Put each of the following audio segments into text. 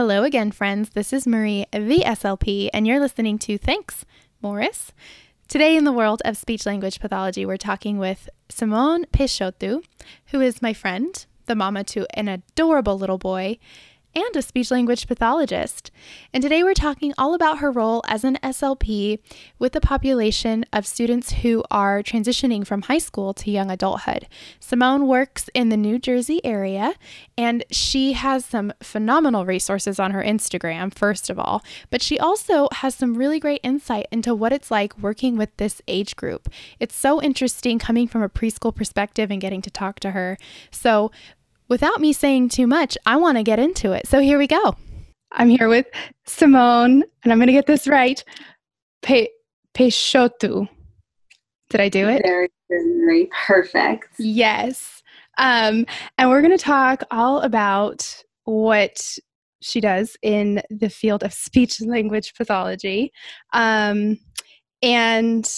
Hello again, friends. This is Marie, the SLP, and you're listening to Thanks, Morris. Today, in the world of speech language pathology, we're talking with Simone Peixoto, who is my friend, the mama to an adorable little boy, and a speech language pathologist. And today we're talking all about her role as an SLP with the population of students who are transitioning from high school to young adulthood. Simone works in the New Jersey area and she has some phenomenal resources on her Instagram, first of all, but she also has some really great insight into what it's like working with this age group. It's so interesting coming from a preschool perspective and getting to talk to her. So, without me saying too much, I want to get into it. So here we go. I'm here with Simone, and I'm going to get this right. Pe- Peixoto. Did I do it? Very, very perfect. Yes. Um, and we're going to talk all about what she does in the field of speech language pathology. Um, and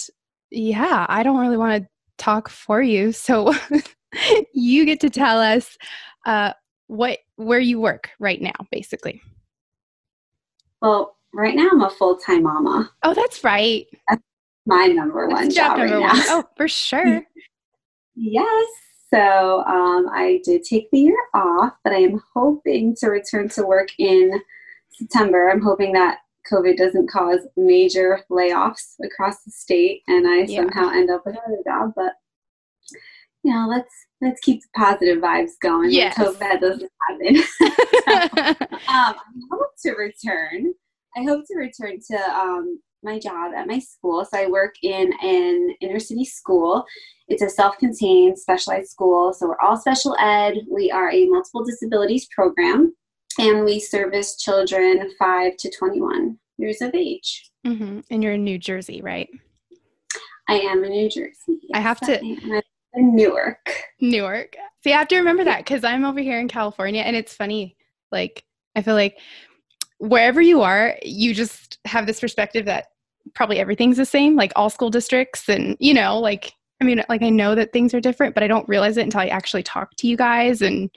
yeah, I don't really want to talk for you. So you get to tell us uh, what where you work right now, basically. Well, right now I'm a full time mama. Oh, that's right. That's my number one that's job, job number right one. now. Oh, for sure. yes. So um, I did take the year off, but I am hoping to return to work in September. I'm hoping that COVID doesn't cause major layoffs across the state and I Yeah. somehow end up with another job. But you know, let's let's keep the positive vibes going. Yes. Let's hope that doesn't happen. um, I hope to return. I hope to return to um, my job at my school. So I work in an inner city school. It's a self-contained specialized school. So we're all special ed. We are a multiple disabilities program, and we service children five to twenty-one years of age. Mm-hmm. And you're in New Jersey, right? I am in New Jersey. I have to- I Newark. Newark. See, I have to remember that because I'm over here in California, and it's funny. Like, I feel like wherever you are, you just have this perspective that probably everything's the same, like all school districts, and you know, like, I mean, like I know that things are different, but I don't realize it until I actually talk to you guys, and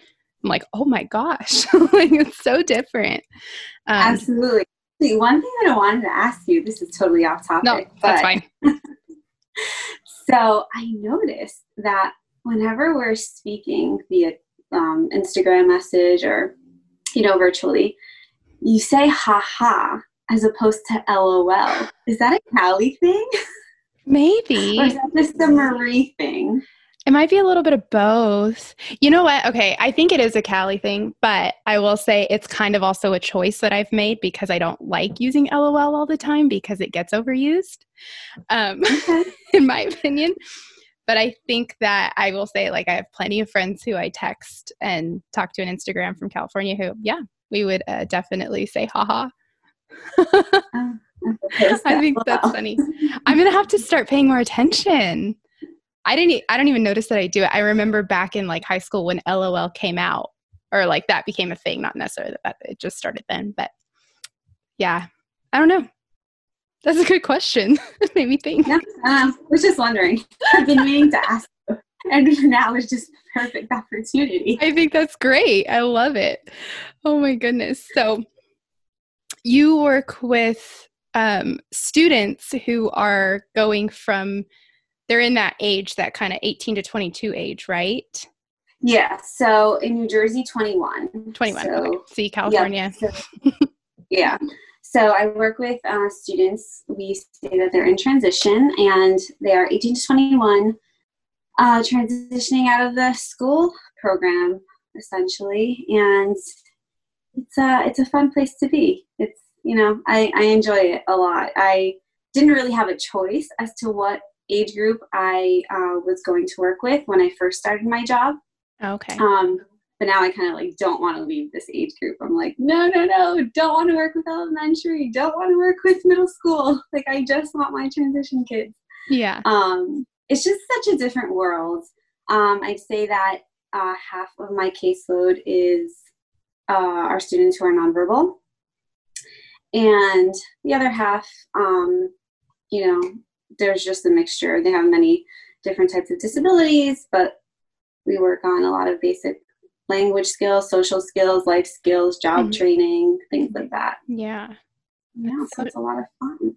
I'm like, oh my gosh, like it's so different. Um, Absolutely. See, One thing that I wanted to ask you, this is totally off topic. no, that's fine. So I noticed that whenever we're speaking via um, Instagram message or, you know, virtually, you say ha ha as opposed to lol. Is that a Cali thing? Maybe. Or is that just a Marie thing? It might be a little bit of both. You know what? Okay, I think it is a Cali thing, but I will say it's kind of also a choice that I've made because I don't like using LOL all the time because it gets overused, um, in my opinion. But I think that I will say, like, I have plenty of friends who I text and talk to on Instagram from California who, yeah, we would uh, definitely say haha. Oh, I think that's funny. I'm gonna have to start paying more attention. I didn't. e- I don't even notice that I do it. I remember back in like high school when LOL came out, or like that became a thing. Not necessarily that it just started then, but yeah, I don't know. That's a good question. It made me think. No, um, was just wondering. I've been meaning to ask you, and now is just a perfect opportunity. I think that's great. I love it. Oh my goodness. So you work with um, students who are going from they're in that age, that kind of 18 to 22 age, right? Yeah. So in New Jersey, twenty-one. 21. So, okay. See, California. Yeah. So, yeah. So I work with uh, students. We say that they're in transition and they are 18 to 21, uh, transitioning out of the school program essentially. And it's a, it's a fun place to be. It's, you know, I, I enjoy it a lot. I didn't really have a choice as to what age group I uh, was going to work with when I first started my job. Okay. Um, but now I kind of like don't want to leave this age group. I'm like, no, no, no, don't want to work with elementary, don't want to work with middle school. Like I just want my transition kids. Yeah. Um, it's just such a different world. Um, I'd say that uh, half of my caseload is uh, our students who are nonverbal, and the other half, um, you know, there's just a mixture. They have many different types of disabilities, but we work on a lot of basic language skills, social skills, life skills, job mm-hmm. training, things like that. Yeah. Yeah, so it's a lot of fun.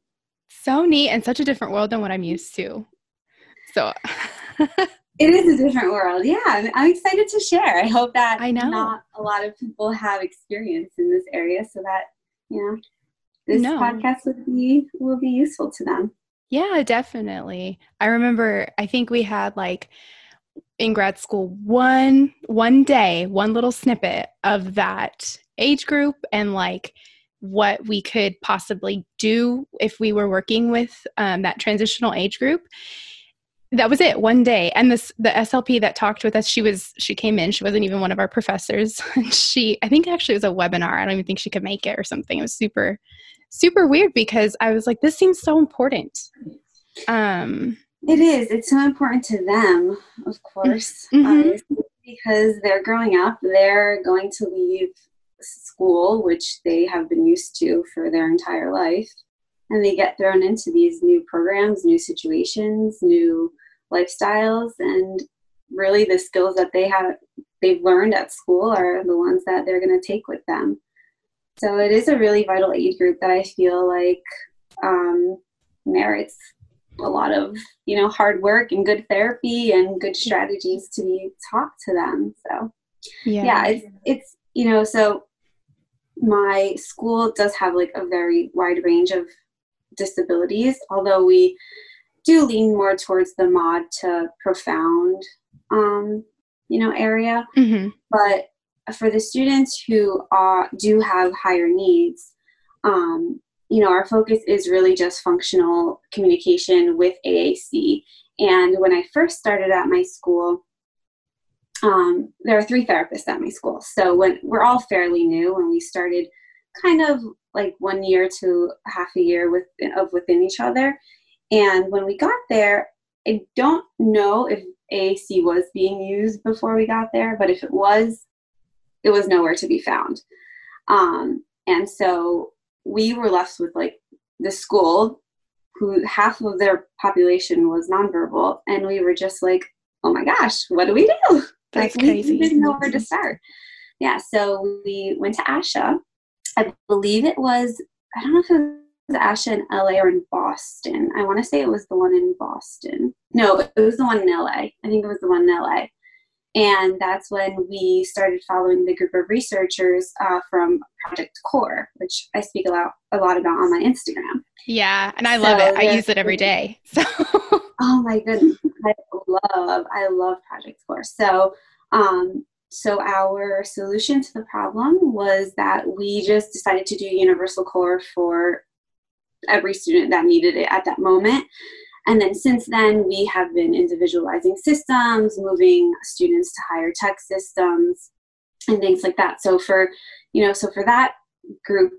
So neat and such a different world than what I'm used to. So it is a different world. Yeah, I'm, I'm, excited to share. I hope that I know not a lot of people have experience in this area, so that you know this no. podcast would be will be useful to them. Yeah, definitely. I remember. I think we had like in grad school one one day, one little snippet of that age group and like what we could possibly do if we were working with um, that transitional age group. That was it one day. And this the slp that talked with us she was she came in she wasn't even one of our professors. She i think actually it was a webinar. I don't even think she could make it or something. It was super super weird because i was like this seems so important. Um it is it's so important to them of course mm-hmm. uh, because they're growing up they're going to leave school which they have been used to for their entire life and they get thrown into these new programs, new situations, new lifestyles, and really the skills that they have they've learned at school are the ones that they're going to take with them. So it is a really vital age group that I feel like um, merits a lot of you know hard work and good therapy and good strategies to be taught to them. So yeah, yeah it's it's you know so my school does have like a very wide range of disabilities, although we do lean more towards the mod to profound, um, you know, area. Mm-hmm. But for the students who are, do have higher needs, um, you know, our focus is really just functional communication with AAC. And when I first started at my school, um, there are three therapists at my school. So when we're all fairly new, when we started kind of like one year to half a year with of within each other. And when we got there, I don't know if AAC was being used before we got there, but if it was, it was nowhere to be found. Um, and so we were left with like the school, who half of their population was nonverbal, and we were just like, oh my gosh, what do we do? That's like, crazy. We didn't know where to start. Yeah, so we went to ASHA I believe it was, I don't know if it was ASHA in LA or in Boston. I want to say it was the one in Boston. No, it was the one in LA. I think it was the one in LA. And that's when we started following the group of researchers uh, from Project Core, which I speak a lot, a lot about on my Instagram. Yeah, and I love it. I use it every day. So. oh my goodness, I love, I love Project Core. So um, so our solution to the problem was that we just decided to do universal core for every student that needed it at that moment. And then since then, we have been individualizing systems, moving students to higher tech systems, and things like that. So for, you know, so for that group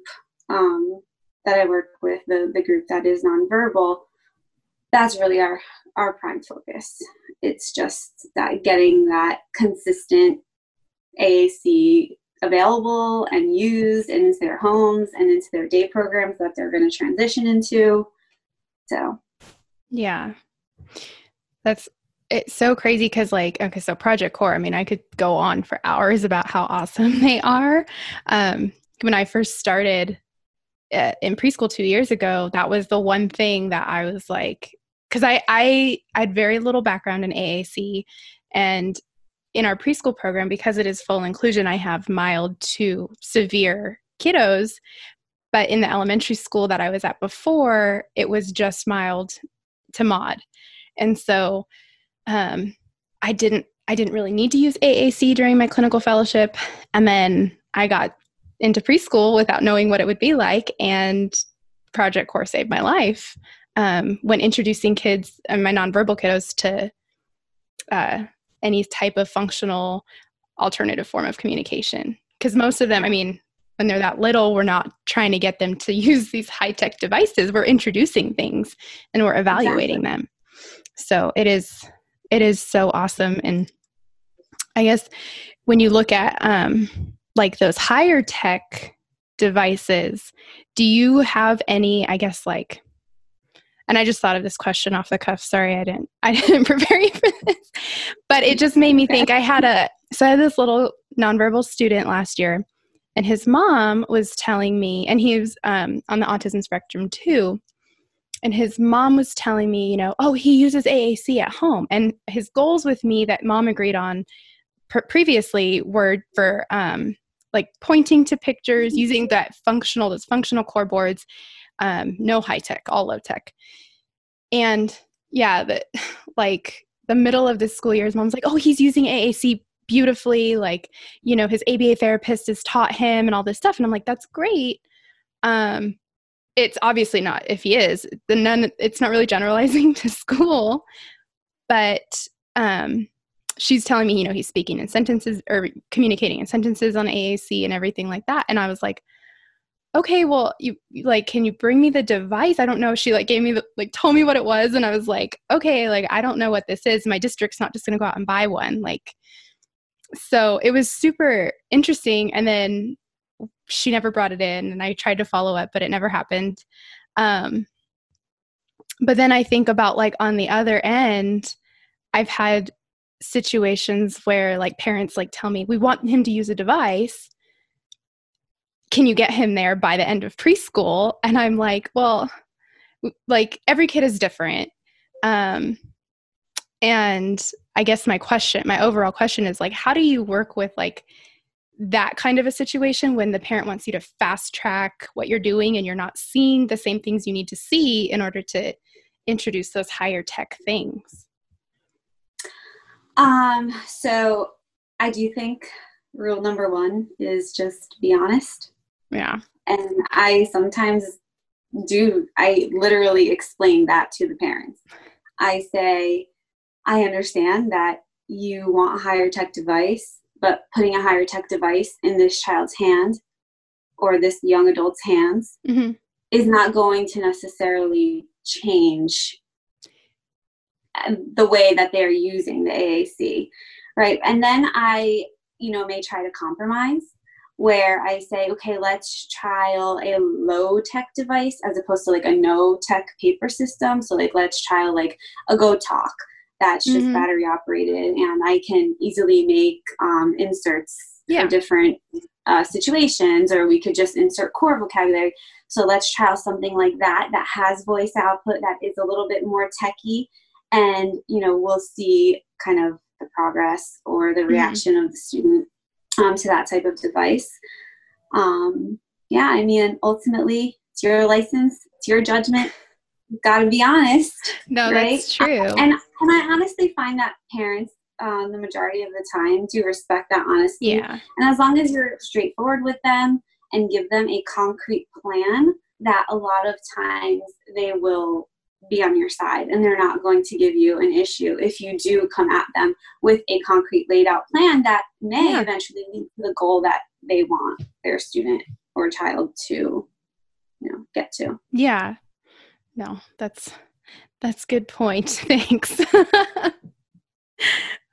um, that I work with, the, the group that is nonverbal, that's really our, our prime focus. It's just that getting that consistent AAC available and used into their homes and into their day programs that they're going to transition into. So, yeah, that's it's so crazy because, like, okay, so Project Core, I mean, I could go on for hours about how awesome they are. Um, when I first started uh, in preschool two years ago, that was the one thing that I was like, because I, I I had very little background in AAC, and in our preschool program, because it is full inclusion, I have mild to severe kiddos. But in the elementary school that I was at before, it was just mild to mod. And so um, I didn't I didn't really need to use AAC during my clinical fellowship. And then I got into preschool without knowing what it would be like. And Project Core saved my life um, when introducing kids and my nonverbal kiddos to uh, any type of functional alternative form of communication. Because most of them, I mean, when they're that little, we're not trying to get them to use these high tech devices. We're introducing things and we're evaluating exactly. them. So it is it is so awesome. And I guess when you look at um, like those higher tech devices, do you have any, I guess, like and I just thought of this question off the cuff. Sorry, I didn't I didn't prepare you for this. But it just made me think I had a so I had this little nonverbal student last year, and his mom was telling me, and he was um, on the autism spectrum too. And his mom was telling me, you know, oh, he uses AAC at home. And his goals with me that mom agreed on pr- previously were for um, like pointing to pictures, using that functional, those functional core boards, um, no high tech, all low tech. And yeah, that like the middle of the school year, his mom's like, oh, he's using AAC beautifully. Like, you know, his ABA therapist has taught him and all this stuff. And I'm like, that's great. Um, it's obviously not if he is the none it's not really generalizing to school but um she's telling me you know he's speaking in sentences or communicating in sentences on AAC and everything like that and I was like okay well you like can you bring me the device I don't know she like gave me the like told me what it was and I was like okay like I don't know what this is my district's not just going to go out and buy one like so it was super interesting and then she never brought it in and i tried to follow up but it never happened. Um, but then i think about like on the other end i've had situations where like parents like tell me we want him to use a device. Can you get him there by the end of preschool? And i'm like well like every kid is different. Um, and i guess my question my overall question is like how do you work with like that kind of a situation when the parent wants you to fast track what you're doing and you're not seeing the same things you need to see in order to introduce those higher tech things? Um, so I do think rule number one is just be honest. Yeah. And I sometimes do, I literally explain that to the parents. I say, I understand that you want a higher tech device but putting a higher tech device in this child's hand or this young adult's hands mm-hmm. is not going to necessarily change the way that they're using the AAC, right? And then I, you know, may try to compromise where I say, okay, let's trial a low tech device as opposed to like a no tech paper system. So like let's trial like a Go Talk that's just mm-hmm. battery operated and I can easily make um, inserts yeah. for different uh, situations or we could just insert core vocabulary. So let's try something like that that has voice output that is a little bit more techy and you know we'll see kind of the progress or the mm-hmm. reaction mm-hmm. of the student um, to that type of device. Um, yeah, I mean ultimately it's your license, it's your judgment got to be honest. No, right? that's true. And and I honestly find that parents, um, the majority of the time, do respect that honesty. Yeah. And as long as you're straightforward with them and give them a concrete plan, that a lot of times they will be on your side and they're not going to give you an issue if you do come at them with a concrete laid out plan that may yeah. eventually lead to the goal that they want their student or child to you know get to yeah no, that's that's good point. Thanks.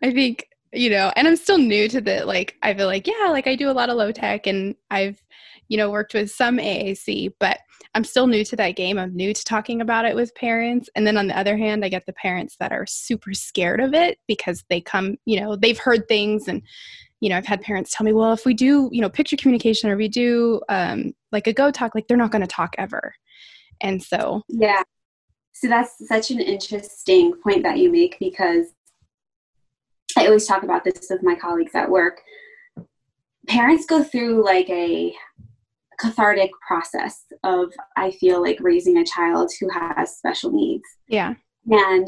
I think, you know, and I'm still new to the like I feel like, yeah, like I do a lot of low tech and I've, you know, worked with some AAC, but I'm still new to that game. I'm new to talking about it with parents. And then on the other hand, I get the parents that are super scared of it because they come, you know, they've heard things and you know, I've had parents tell me, well, if we do, you know, picture communication or we do um, like a go talk, like they're not going to talk ever. And so, yeah. So that's such an interesting point that you make because I always talk about this with my colleagues at work. Parents go through like a cathartic process of, I feel like, raising a child who has special needs. Yeah. And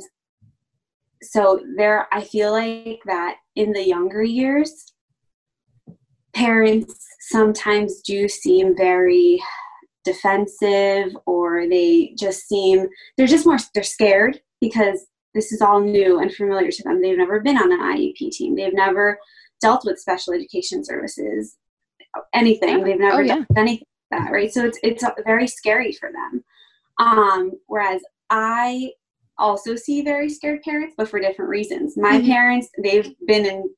so there, I feel like that in the younger years, parents sometimes do seem very defensive or they just seem they're just more they're scared because this is all new and familiar to them. They've never been on an iep team. They've never dealt with special education services anything. They've never oh, yeah. done anything like that right? So it's it's very scary for them. Um, whereas i also see very scared parents but for different reasons. My mm-hmm. parents they've been in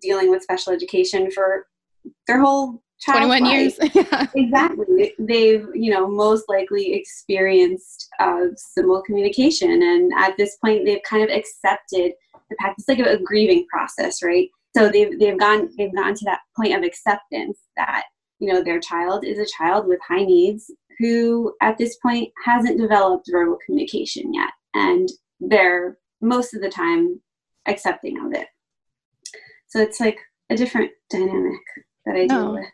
dealing with special education for their whole 21 years. Exactly. They've you know most likely experienced uh, symbol communication and at this point they've kind of accepted the fact it's like a, a grieving process right? So they've, they've gone they've gone to that point of acceptance that you know their child is a child with high needs who at this point hasn't developed verbal communication yet and they're most of the time accepting of it. So it's like a different dynamic that i deal with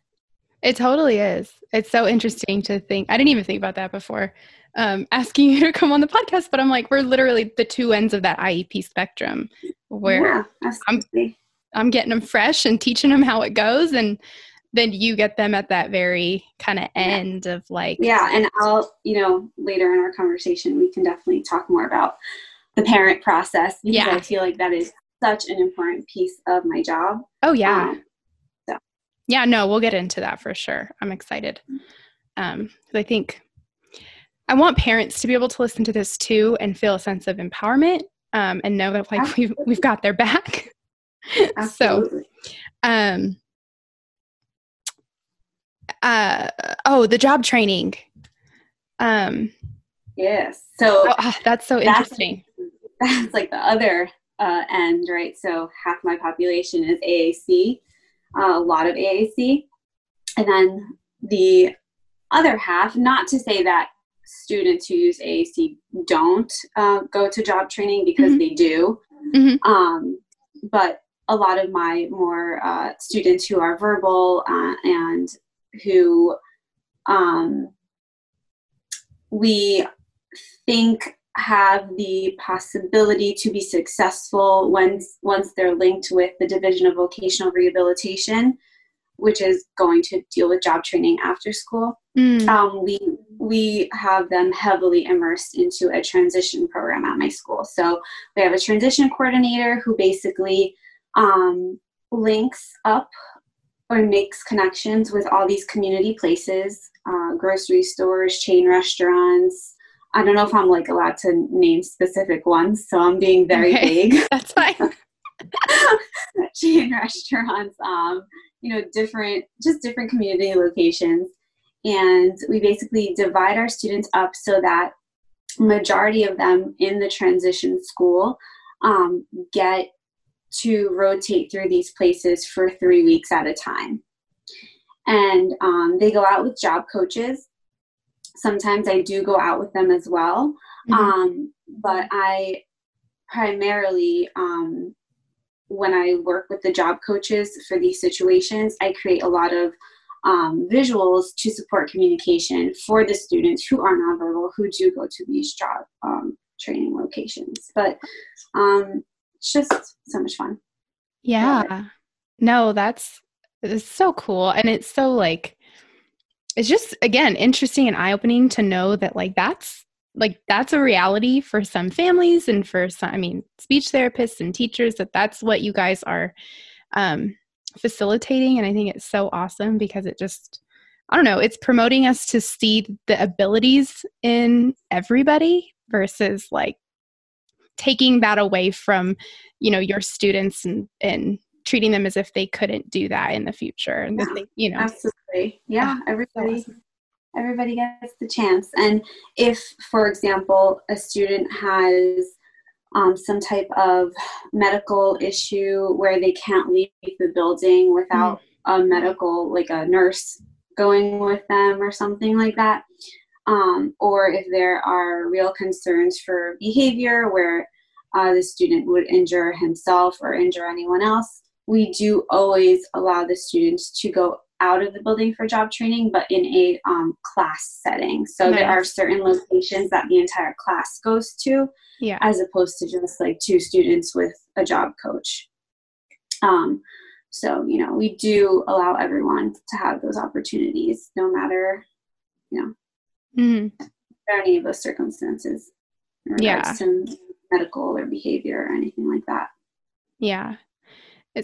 it totally is it's so interesting to think i didn't even think about that before um, asking you to come on the podcast but i'm like we're literally the two ends of that iep spectrum where yeah, I'm, I'm getting them fresh and teaching them how it goes and then you get them at that very kind of end yeah. of like yeah and i'll you know later in our conversation we can definitely talk more about the parent process because yeah. i feel like that is such an important piece of my job oh yeah um. Yeah no we'll get into that for sure i'm excited um i think i want parents to be able to listen to this too and feel a sense of empowerment um, and know that like we've, we've got their back so um uh, oh, the job training. Um, yes. So oh, ah, that's so interesting. That's, that's like the other uh, end, right? So half my population is AAC, uh, a lot of AAC, and then the other half. Not to say that students who use AAC don't uh, go to job training because mm-hmm. they do, mm-hmm. um, but a lot of my more uh, students who are verbal uh, and who um, we think have the possibility to be successful once once they're linked with the division of vocational rehabilitation which is going to deal with job training after school mm. um, we we have them heavily immersed into a transition program at my school so we have a transition coordinator who basically um, links up or makes connections with all these community places, uh, grocery stores, chain restaurants. I don't know if I'm like allowed to name specific ones, so I'm being very okay. vague. That's fine. chain restaurants, um, you know, different, just different community locations. And we basically divide our students up so that majority of them in the transition school um, get to rotate through these places for three weeks at a time. And um, they go out with job coaches. Sometimes I do go out with them as well. Mm-hmm. Um, but I primarily, um, when I work with the job coaches for these situations, I create a lot of um, visuals to support communication for the students who are nonverbal who do go to these job um, training locations. But um, it's just so much fun. Yeah. No, that's it's so cool. And it's so like it's just again interesting and eye-opening to know that like that's like that's a reality for some families and for some i mean speech therapists and teachers that that's what you guys are um, facilitating. And i think it's so awesome because it just i don't know it's promoting us to see the abilities in everybody versus like taking that away from you know your students and and treating them as if they couldn't do that in the future and yeah, they, you know absolutely yeah everybody awesome. everybody gets the chance and if for example a student has um, some type of medical issue where they can't leave the building without mm. a medical like a nurse going with them or something like that um, or if there are real concerns for behavior where uh, the student would injure himself or injure anyone else, we do always allow the students to go out of the building for job training, but in a um, class setting. So nice. there are certain locations that the entire class goes to, yeah. as opposed to just like two students with a job coach. Um, so you know, we do allow everyone to have those opportunities, no matter you know mm-hmm. any of those circumstances yeah. to medical or behavior or anything like that. Yeah.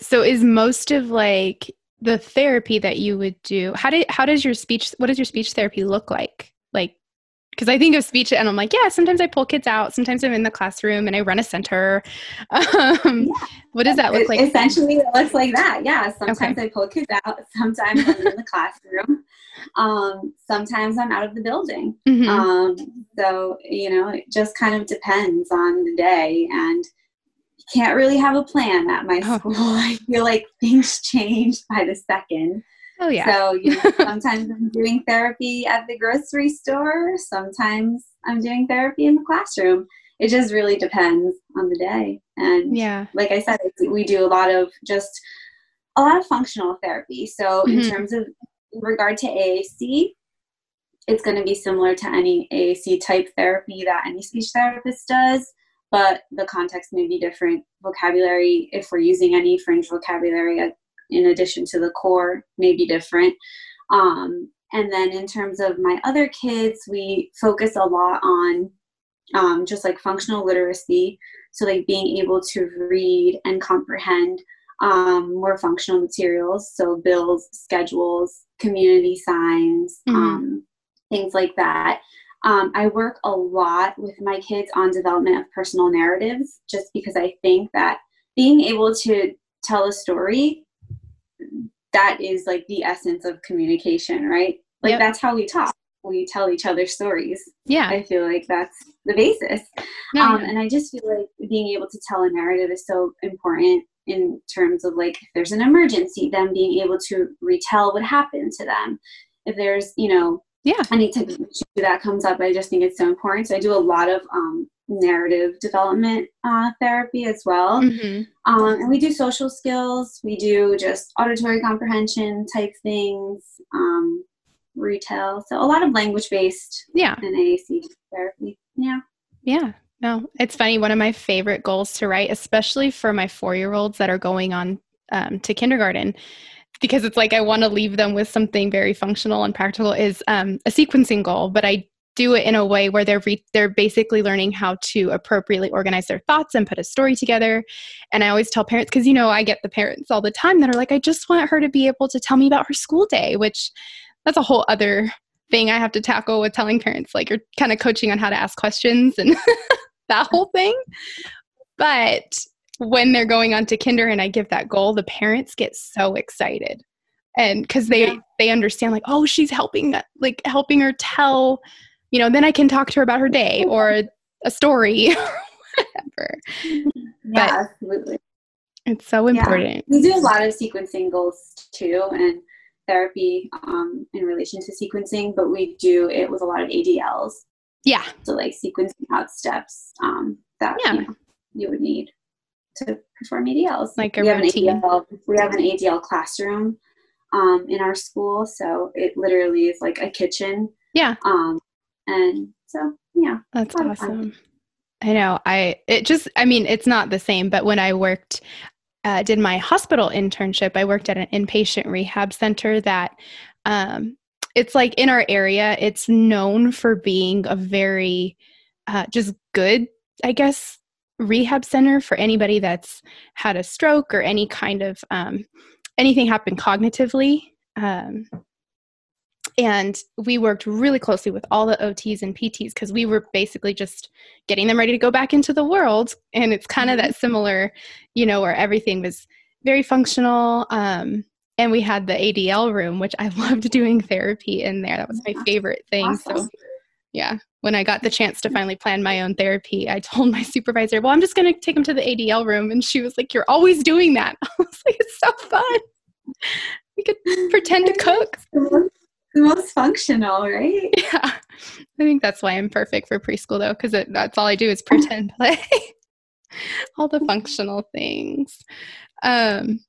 So is most of like the therapy that you would do how did how does your speech what does your speech therapy look like? Like because I think of speech and I'm like, yeah, sometimes I pull kids out, sometimes I'm in the classroom and I run a center. Um, yeah. What does that look like? Essentially, it looks like that. Yeah, sometimes okay. I pull kids out, sometimes I'm in the classroom, um, sometimes I'm out of the building. Mm-hmm. Um, so, you know, it just kind of depends on the day. And can't really have a plan at my Oh. school. I feel like things change by the second. Oh yeah. So you know, sometimes I'm doing therapy at the grocery store. Sometimes I'm doing therapy in the classroom. It just really depends on the day. And yeah. like I said, we do a lot of just a lot of functional therapy. So in Mhm. terms of in regard to AAC, it's going to be similar to any AAC type therapy that any speech therapist does, but the context may be different. Vocabulary, if we're using any fringe vocabulary uh, in addition to the core, may be different. Um, and then in terms of my other kids, we focus a lot on um, just like functional literacy. So, like being able to read and comprehend um, more functional materials. So, bills, schedules, community signs, Mhm. um, things like that. Um, I work a lot with my kids on development of personal narratives just because I think that being able to tell a story that is like the essence of communication, right? Like Yep. that's how we talk. We tell each other stories. Yeah. I feel like that's the basis. No, Um, yeah. and I just feel like being able to tell a narrative is so important in terms of like if there's an emergency, them being able to retell what happened to them. If there's, you know, Yeah. any type of that comes up, I just think it's so important. So I do a lot of um, narrative development uh, therapy as well. Mhm. Um, and we do social skills. We do just auditory comprehension type things, um, retail. So a lot of language based Yeah. and AAC therapy. Yeah. Yeah. No, it's funny. One of my favorite goals to write, especially for my four year olds that are going on um, to kindergarten, because it's like I want to leave them with something very functional and practical, is um, a sequencing goal. But I do it in a way where they're re- they're basically learning how to appropriately organize their thoughts and put a story together. And I always tell parents because you know I get the parents all the time that are like, I just want her to be able to tell me about her school day, which that's a whole other thing I have to tackle with telling parents. Like you're kind of coaching on how to ask questions and that whole thing. But when they're going on to kinder and I give that goal, the parents get so excited. And because they Yeah. they understand like, oh, she's helping like helping her tell, you know, then I can talk to her about her day or a story whatever. Yeah, absolutely. It's so Yeah. important. We do a lot of sequencing goals too and therapy um, in relation to sequencing, but we do it with a lot of ADLs. Yeah. So like sequencing out steps um, that Yeah. you, you would need to perform ADLs. Like a we have an. ADL, we have an ADL classroom um, in our school, so it literally is like a kitchen. Yeah. Um, and so yeah, That's lot of fun. awesome. I know. I it just I mean it's not the same, but when I worked uh, did my hospital internship, I worked at an inpatient rehab center that um, it's like in our area, it's known for being a very uh, just good, I guess, rehab center for anybody that's had a stroke or any kind of um, anything happen cognitively. Um, and we worked really closely with all the OTs and PTs because we were basically just getting them ready to go back into the world. And it's kind of Mhm. that similar, you know, where everything was very functional. Um, and we had the ADL room, which I loved doing therapy in there. That was my favorite thing. So, awesome. Yeah, when I got the chance to finally plan my own therapy, I told my supervisor, Well, I'm just going to take him to the ADL room. And she was like, You're always doing that. I was like, It's so fun. We could pretend to cook. the most, functional, right? Yeah, I think that's why I'm perfect for preschool though, because that's all I do is pretend play, all the functional things. Um,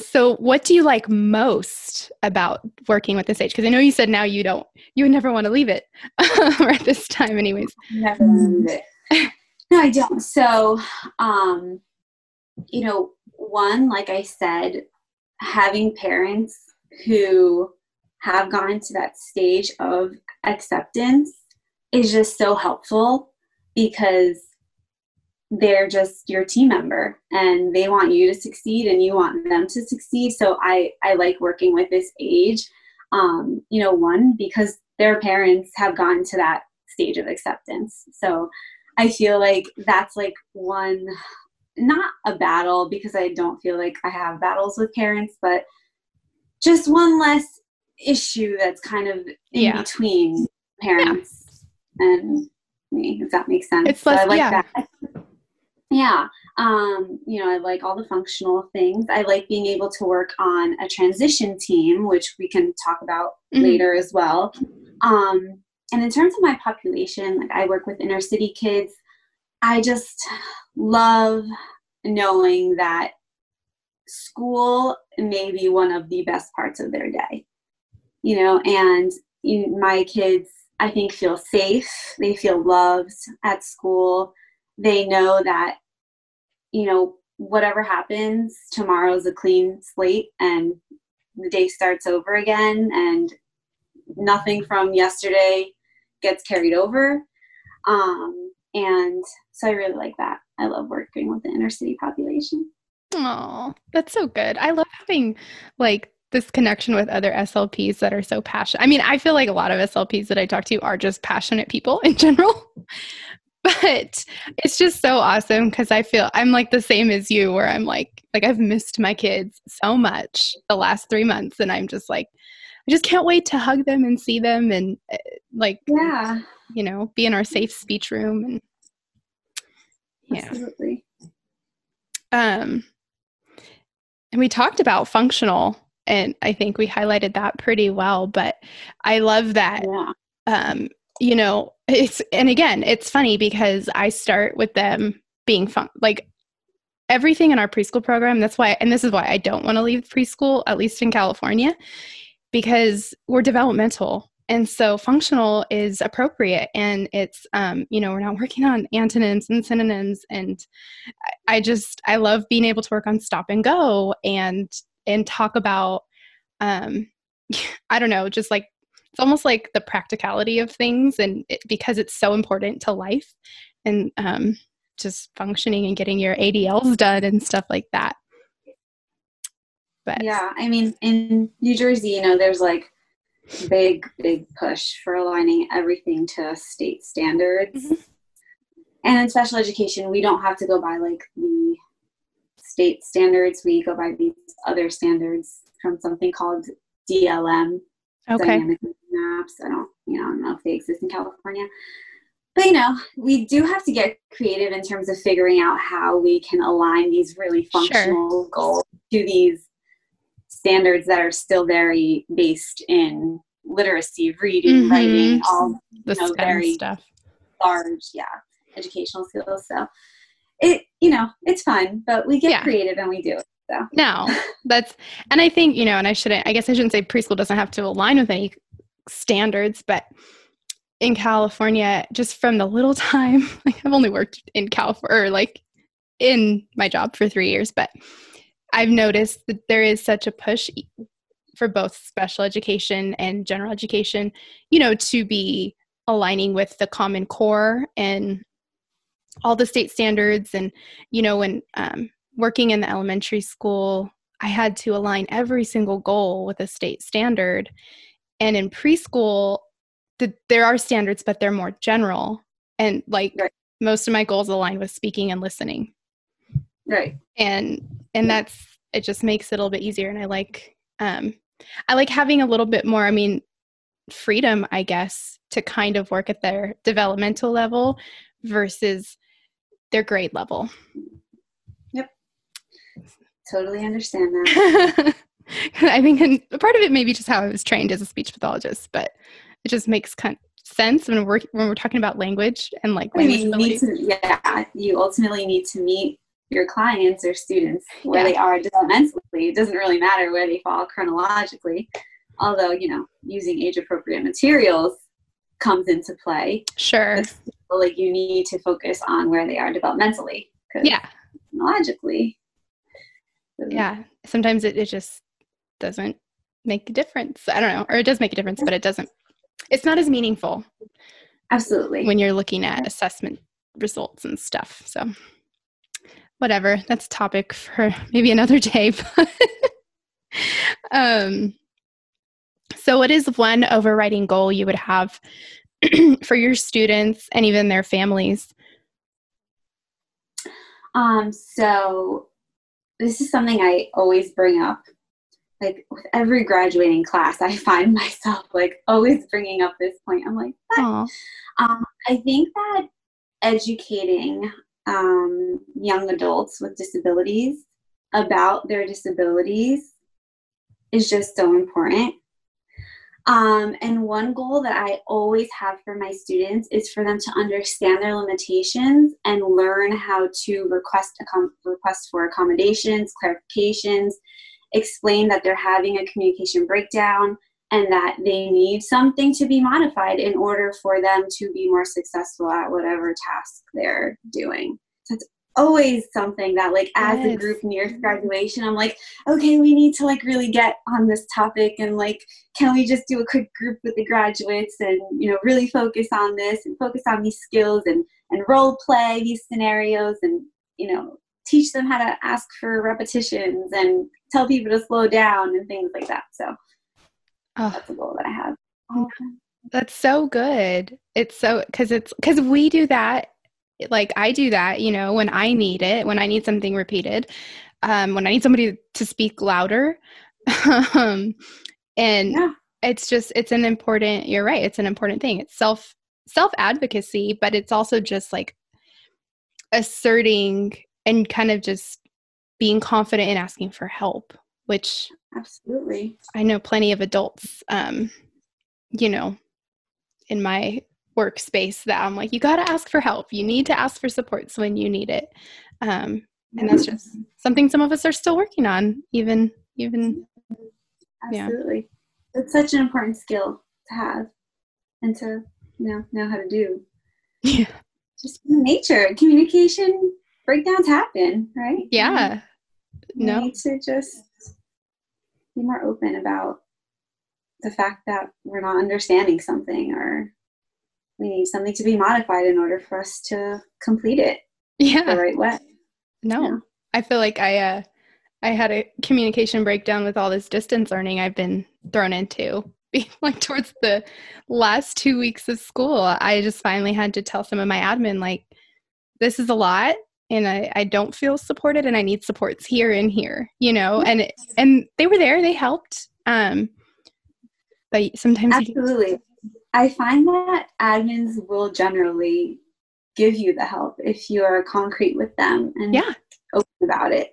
so, what do you like most about working with this age? Because I know you said now you don't, you would never want to leave it, or at this time, anyways. Never leave it. No, I don't. So, um, you know, one, like I said, having parents who have gone to that stage of acceptance is just so helpful because they're just your team member and they want you to succeed and you want them to succeed. So i i like working with this age um you know one because their parents have gone to that stage of acceptance. So i feel like that's like one not a battle because i don't feel like i have battles with parents but just one less issue that's kind of in Yeah. between parents and me if that makes sense. It's So less- i like yeah. that Yeah. Um, you know, I like all the functional things. I like being able to work on a transition team, which we can talk about mm-hmm. later as well. Um, and in terms of my population, like I work with inner city kids. I just love knowing that school may be one of the best parts of their day. You know, and my kids, I think, feel safe. They feel loved at school. They know that, you know, whatever happens, tomorrow is a clean slate and the day starts over again, and nothing from yesterday gets carried over. Um, and so I really like that. I love working with the inner city population. Oh, that's so good. I love having like this connection with other SLPs that are so passionate. I mean, I feel like a lot of SLPs that I talk to are just passionate people in general. but it's just so awesome because I feel I'm like the same as you where I'm like like I've missed my kids so much the last 3 months and I'm just like I just can't wait to hug them and see them and uh, like yeah you know be in our safe speech room and yeah Absolutely. um and we talked about functional and I think we highlighted that pretty well but I love that yeah. um you know it's and again it's funny because I start with them being fun like everything in our preschool program that's why and this is why I don't want to leave preschool at least in California because we're developmental and so functional is appropriate and it's um, you know we're not working on antonyms and synonyms and i just i love being able to work on stop and go and and talk about um, i don't know just like it's almost like the practicality of things and it, because it's so important to life and um, just functioning and getting your adls done and stuff like that. But yeah i mean in new jersey you know there's like big big push for aligning everything to state standards. Mm-hmm. and in special education we don't have to go by like the state standards. We go by these other standards from something called dlm okay. dynamic maps i don't you know i don't know if they exist in california but you know we do have to get creative in terms of figuring out how we can align these really functional sure. goals to these standards that are still very based in literacy, reading, mm-hmm. writing, all the know, very stuff. large, yeah, educational skills. So it, you know, it's fun, but we get yeah. creative and we do it. So. No, that's, and I think, you know, and I shouldn't, I guess I shouldn't say preschool doesn't have to align with any standards, but in California, just from the little time, like I've only worked in California, or like in my job for three years, but I've noticed that there is such a push for both special education and general education, you know, to be aligning with the Common Core and all the state standards. And, you know, when um, working in the elementary school, I had to align every single goal with a state standard. And in preschool, the, there are standards, but they're more general. And like right. most of my goals align with speaking and listening. Right. And and that's it just makes it a little bit easier and I like um I like having a little bit more, I mean, freedom, I guess, to kind of work at their developmental level versus their grade level. Yep. Totally understand that. I think part of it may be just how I was trained as a speech pathologist, but it just makes kind of sense when we're when we're talking about language and like I mean, to, yeah, you ultimately need to meet your clients or students where yeah. they are developmentally. It doesn't really matter where they fall chronologically, although, you know, using age appropriate materials comes into play. Sure. like you need to focus on where they are developmentally. Yeah. Logically. Yeah. Sometimes it, it just doesn't make a difference. I don't know. Or it does make a difference, but it doesn't. It's not as meaningful. Absolutely. When you're looking at assessment results and stuff. So whatever that's a topic for maybe another day um, so what is one overriding goal you would have for your students and even their families um, so this is something i always bring up like with every graduating class i find myself like always bringing up this point. I'm like um, i think that educating um, young adults with disabilities about their disabilities is just so important. Um, and one goal that I always have for my students is for them to understand their limitations and learn how to request request for accommodations, clarifications, explain that they're having a communication breakdown and that they need something to be modified in order for them to be more successful at whatever task they're doing. So it's always something that like as yes. a group nears graduation i'm like okay we need to like really get on this topic and like can we just do a quick group with the graduates and you know really focus on this and focus on these skills and and role play these scenarios and you know teach them how to ask for repetitions and tell people to slow down and things like that so oh. that's a goal that i have that's so good it's so because it's because we do that like I do that, you know, when I need it, when I need something repeated, um, when I need somebody to speak louder. um, and yeah. it's just, it's an important, you're right. It's an important thing. It's self, self advocacy, but it's also just like asserting and kind of just being confident in asking for help, which absolutely I know plenty of adults, um, you know, in my workspace that I'm like, you got to ask for help. You need to ask for supports when you need it. Um, and that's just something some of us are still working on, even, even. Absolutely. Yeah. It's such an important skill to have and to, you know, know how to do. Yeah. Just nature, communication breakdowns happen, right? Yeah. No. need to just be more open about the fact that we're not understanding something or we need something to be modified in order for us to complete it yeah. the right way. No. Yeah. i feel like i uh i had a communication breakdown with all this distance learning i've been thrown into like towards the last two weeks of school. I just finally had to tell some of my admin like this is a lot and I, I don't feel supported and i need supports here and here you know and and they were there they helped um but sometimes absolutely I find that admins will generally give you the help if you are concrete with them and yeah. open about it,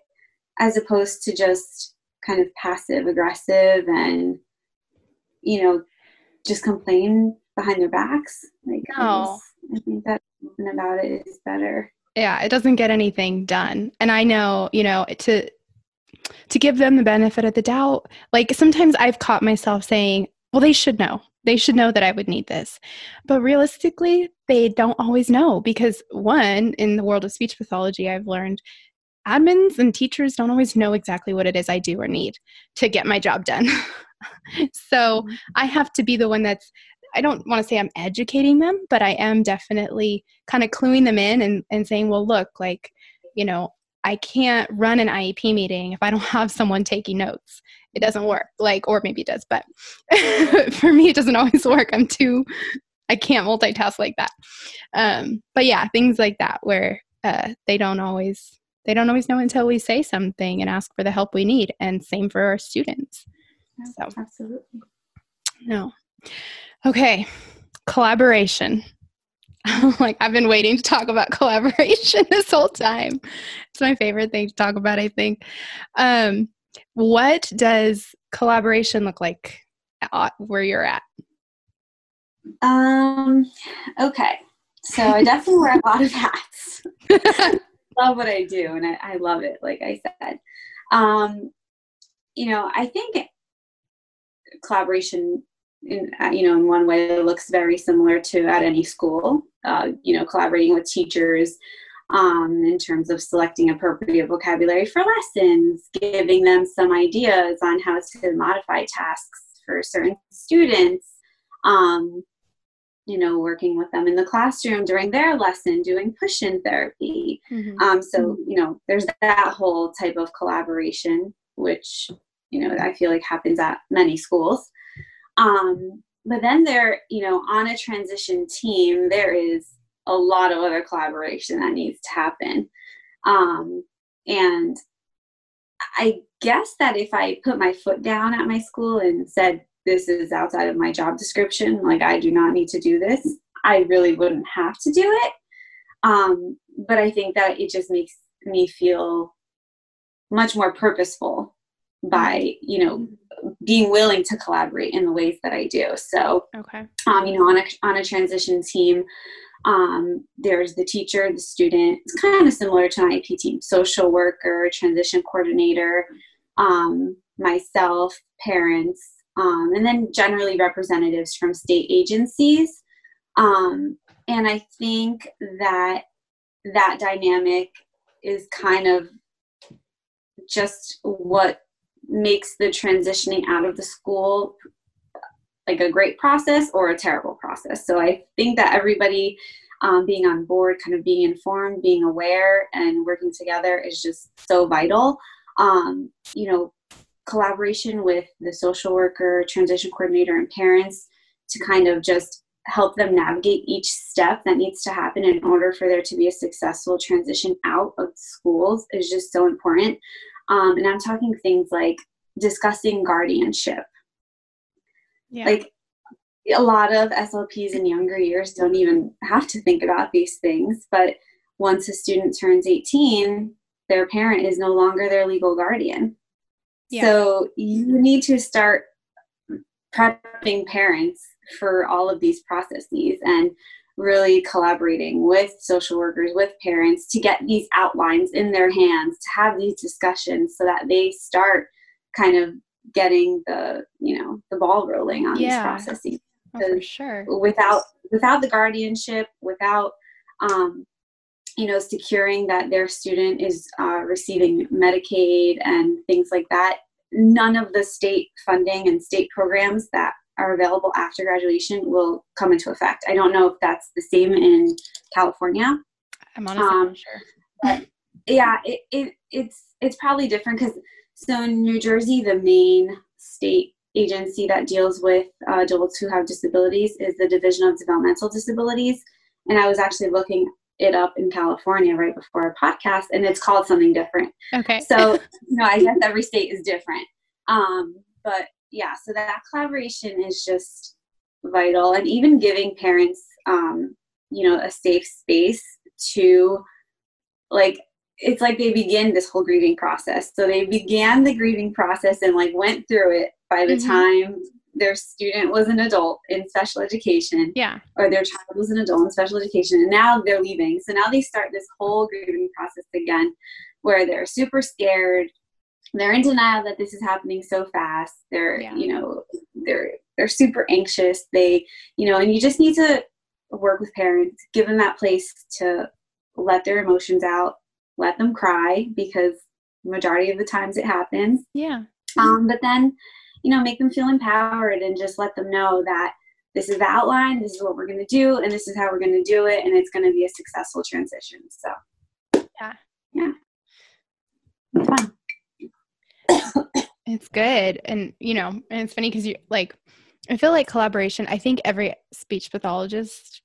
as opposed to just kind of passive aggressive and, you know, just complain behind their backs. Like, no. I think that open about it is better. Yeah, it doesn't get anything done. And I know, you know, to to give them the benefit of the doubt, like sometimes I've caught myself saying, well, they should know. They should know that I would need this. But realistically, they don't always know because, one, in the world of speech pathology, I've learned admins and teachers don't always know exactly what it is I do or need to get my job done. so mm-hmm. I have to be the one that's, I don't want to say I'm educating them, but I am definitely kind of cluing them in and, and saying, well, look, like, you know, I can't run an IEP meeting if I don't have someone taking notes. It doesn't work. Like or maybe it does but for me it doesn't always work. I'm too i can't multitask like that. Um, but yeah things like that where uh, they don't always they don't always know until we say something and ask for the help we need and same for our students. So absolutely. No okay collaboration like I've been waiting to talk about collaboration this whole time. It's my favorite thing to talk about, I think. Um, what does collaboration look like where you're at? Um, okay. So I definitely wear a lot of hats. love what I do and I, I love it, like I said. Um, you know, I think collaboration in uh, you know in one way it looks very similar to at any school uh, you know collaborating with teachers um, in terms of selecting appropriate vocabulary for lessons, giving them some ideas on how to modify tasks for certain students, um, you know, working with them in the classroom during their lesson, doing push in therapy. Mm-hmm. Um, so, you know, there's that whole type of collaboration, which, you know, I feel like happens at many schools. Um, but then there, you know, on a transition team, there is a lot of other collaboration that needs to happen. Um, and I guess that if I put my foot down at my school and said, this is outside of my job description, like I do not need to do this, I really wouldn't have to do it. Um, but I think that it just makes me feel much more purposeful by you know being willing to collaborate in the ways that I do. So, okay, um, you know, on a on a transition team, um, there's the teacher, the student. It's kind of similar to an IEP team: social worker, transition coordinator, um, myself, parents, um, and then generally representatives from state agencies. Um, and I think that that dynamic is kind of just what makes the transitioning out of the school like a great process or a terrible process. So I think that everybody um, being on board, kind of being informed, being aware, and working together is just so vital. Um, you know, collaboration with the social worker, transition coordinator, and parents to kind of just help them navigate each step that needs to happen in order for there to be a successful transition out of schools is just so important. Um, and I'm talking things like discussing guardianship. Yeah. Like a lot of SLPs in younger years don't even have to think about these things, but once a student turns 18, their parent is no longer their legal guardian. Yeah. So you need to start prepping parents for all of these processes and really collaborating with social workers, with parents to get these outlines in their hands, to have these discussions so that they start kind of getting the, you know, the ball rolling on yeah. these processes. Oh, for sure. Without without the guardianship, without um, you know, securing that their student is uh, receiving Medicaid and things like that, none of the state funding and state programs that are available after graduation will come into effect. I don't know if that's the same in California. I'm honestly um, not sure. But yeah, it, it it's it's probably different because so in New Jersey, the main state agency that deals with uh, adults who have disabilities is the Division of Developmental Disabilities, and I was actually looking it up in California right before our podcast, and it's called something different. Okay. So you know, I guess every state is different. Um, but yeah, so that collaboration is just vital, and even giving parents, um, you know, a safe space to, like, it's like they begin this whole grieving process. So they began the grieving process and like went through it by the mm-hmm. time their student was an adult in special education. Yeah. Or their child was an adult in special education. And now they're leaving. So now they start this whole grieving process again where they're super scared they're in denial that this is happening so fast. They're yeah. you know they're they're super anxious. They you know and you just need to work with parents give them that place to let their emotions out let them cry because majority of the times it happens. Yeah. Um, but then you know make them feel empowered and just let them know that this is the outline this is what we're going to do and this is how we're going to do it and it's going to be a successful transition. So yeah. yeah. Fun it's good. And, you know, and it's funny because you like, I feel like collaboration, I think every speech pathologist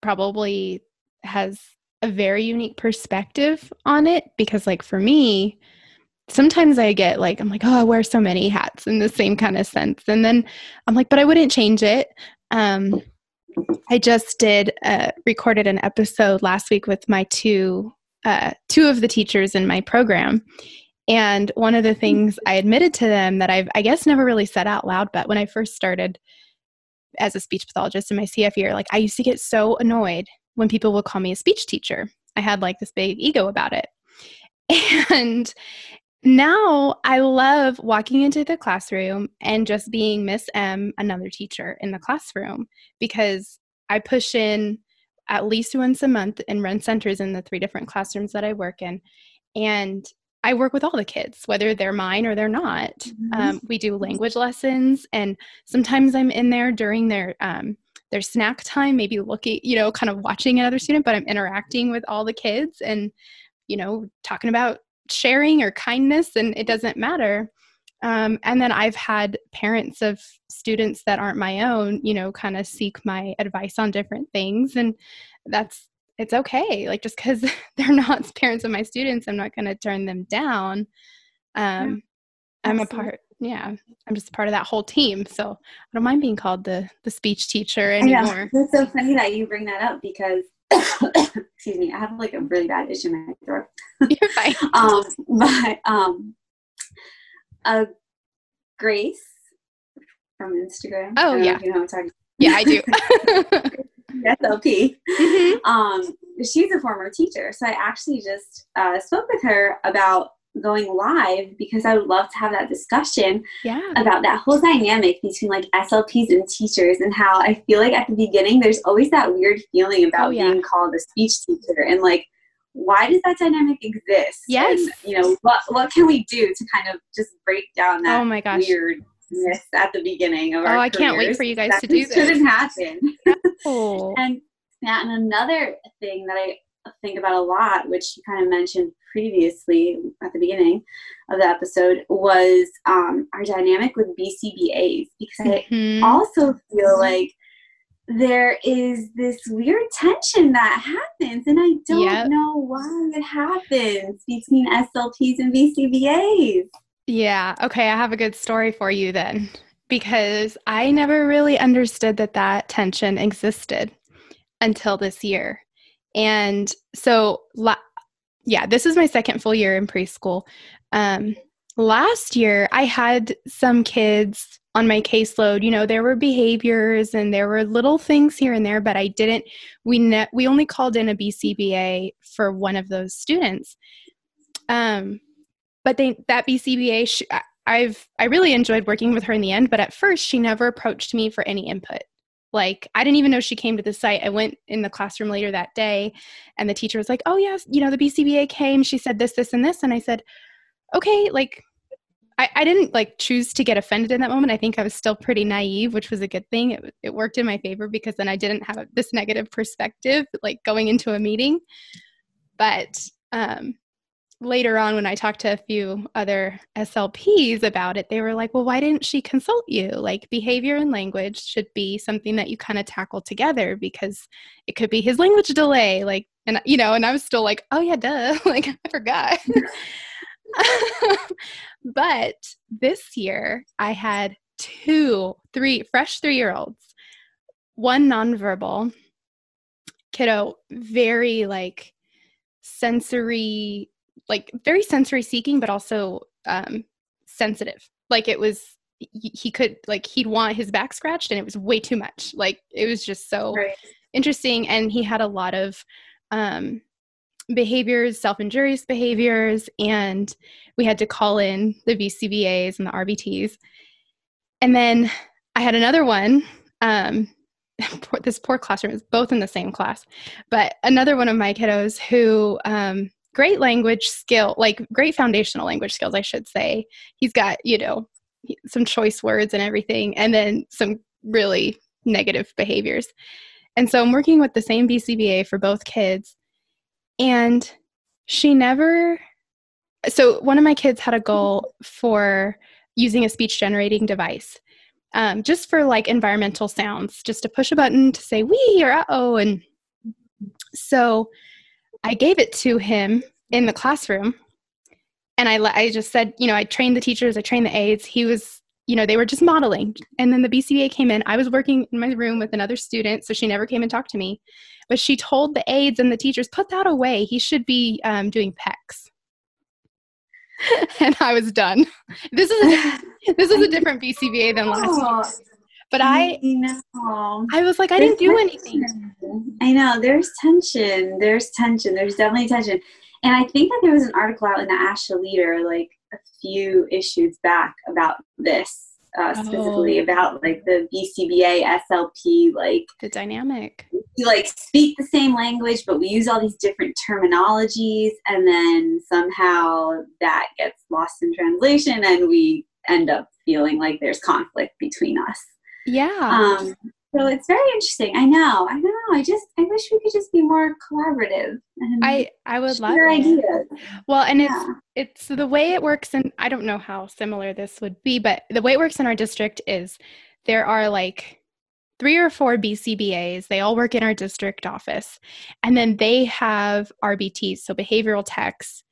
probably has a very unique perspective on it because, like, for me, sometimes I get like, I'm like, oh, I wear so many hats in the same kind of sense. And then I'm like, but I wouldn't change it. Um, I just did uh, recorded an episode last week with my two uh, two of the teachers in my program, and one of the things I admitted to them that I've, I guess, never really said out loud, but when I first started as a speech pathologist in my CF year, like I used to get so annoyed when people would call me a speech teacher. I had like this big ego about it. And now I love walking into the classroom and just being Miss M, another teacher in the classroom, because I push in at least once a month and run centers in the three different classrooms that I work in. And I work with all the kids, whether they're mine or they're not. Mm-hmm. Um, we do language lessons, and sometimes I'm in there during their um, their snack time, maybe looking, you know, kind of watching another student, but I'm interacting with all the kids and, you know, talking about sharing or kindness, and it doesn't matter. Um, and then I've had parents of students that aren't my own, you know, kind of seek my advice on different things, and that's it's okay. Like just because they're not parents of my students, I'm not going to turn them down. Um, yeah, I'm a part. Yeah, I'm just part of that whole team. So I don't mind being called the the speech teacher anymore. Yeah, It's so funny that you bring that up because excuse me, I have like a really bad issue in my throat. You're fine. um, but um, uh, Grace from Instagram. Oh yeah, you know I'm talking. Yeah, I do. SLP. Mm-hmm. Um, she's a former teacher, so I actually just uh, spoke with her about going live because I would love to have that discussion yeah. about that whole dynamic between like SLPs and teachers and how I feel like at the beginning there's always that weird feeling about oh, yeah. being called a speech teacher and like why does that dynamic exist? Yes. And, you know, what what can we do to kind of just break down that oh my gosh. At the beginning of oh, our I can't wait for you guys that to do this. shouldn't happen. Oh. and yeah, and another thing that I think about a lot, which you kind of mentioned previously at the beginning of the episode, was um, our dynamic with BCBAs. Because mm-hmm. I also feel like there is this weird tension that happens, and I don't yep. know why it happens between SLPs and BCBAs. Yeah. Okay. I have a good story for you then, because I never really understood that that tension existed until this year. And so, yeah, this is my second full year in preschool. Um, last year, I had some kids on my caseload. You know, there were behaviors and there were little things here and there, but I didn't. We ne- we only called in a BCBA for one of those students. Um, but they that BCBA, sh- I've I really enjoyed working with her in the end. But at first, she never approached me for any input. Like, I didn't even know she came to the site. I went in the classroom later that day, and the teacher was like, Oh, yes, you know, the BCBA came. She said this, this, and this. And I said, Okay, like, I, I didn't like choose to get offended in that moment. I think I was still pretty naive, which was a good thing. It, it worked in my favor because then I didn't have this negative perspective, like going into a meeting. But um, later on when i talked to a few other slps about it they were like well why didn't she consult you? Like behavior and language should be something that you kind of tackle together because it could be his language delay like and you know and i was still like oh yeah duh like i forgot. But this year i had two three fresh three year olds one nonverbal kiddo very like sensory like very sensory seeking, but also um, sensitive. Like it was, he could like he'd want his back scratched, and it was way too much. Like it was just so right. interesting, and he had a lot of um, behaviors, self-injurious behaviors, and we had to call in the BCBAs and the RBTs. And then I had another one. Um, this poor classroom is both in the same class, but another one of my kiddos who um, great language skill, like great foundational language skills, I should say. He's got, you know, some choice words and everything, and then some really negative behaviors. And so I'm working with the same BCBA for both kids. And she never, so one of my kids had a goal for using a speech generating device. Um, just for like environmental sounds, just to push a button to say "we" or "uh oh," and so I gave it to him in the classroom. And I, I just said, you know, I trained the teachers, I trained the aides. He was, you know, they were just modeling. And then the BCBA came in. I was working in my room with another student, so she never came and talked to me. But she told the aides and the teachers, put that away. He should be um, doing PECS. and I was done. This is a, this is a different BCBA than last year. But I, I know. I was like, I there's didn't do tension. anything. I know. There's tension. There's tension. There's definitely tension. And I think that there was an article out in the ASHA Leader like a few issues back about this. Uh, specifically oh. about like the BCBA SLP like the dynamic. We like speak the same language, but we use all these different terminologies, and then somehow that gets lost in translation, and we end up feeling like there's conflict between us. Yeah. Um, so it's very interesting. I know. I know. I just I wish we could just be more collaborative. I I would love your ideas. Well, and yeah. it's it's the way it works and I don't know how similar this would be, but the way it works in our district is there are like three or four BCBAs. They all work in our district office. And then they have RBTs, so behavioral techs,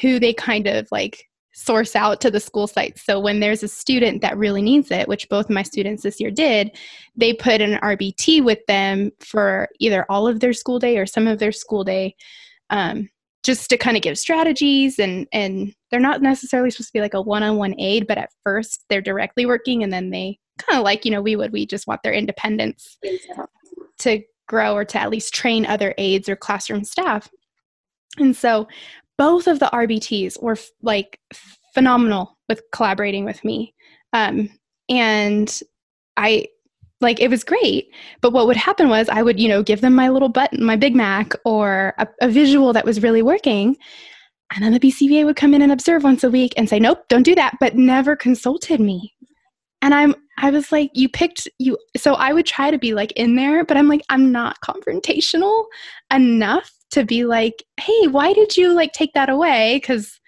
who they kind of like source out to the school sites. So when there's a student that really needs it, which both my students this year did, they put an RBT with them for either all of their school day or some of their school day. Um, just to kind of give strategies and and they're not necessarily supposed to be like a one-on-one aid but at first they're directly working and then they kind of like you know we would we just want their independence to grow or to at least train other aides or classroom staff and so both of the rbts were f- like phenomenal with collaborating with me. Um, and i like it was great. But what would happen was i would you know give them my little button my BIGmack or a, a, visual that was really working and then the bcba would come in and observe once a week and say nope don't do that but never consulted me. And i'm i was like you picked you so i would try to be like in there but i'm like i'm not confrontational enough to be like hey why did you like take that away because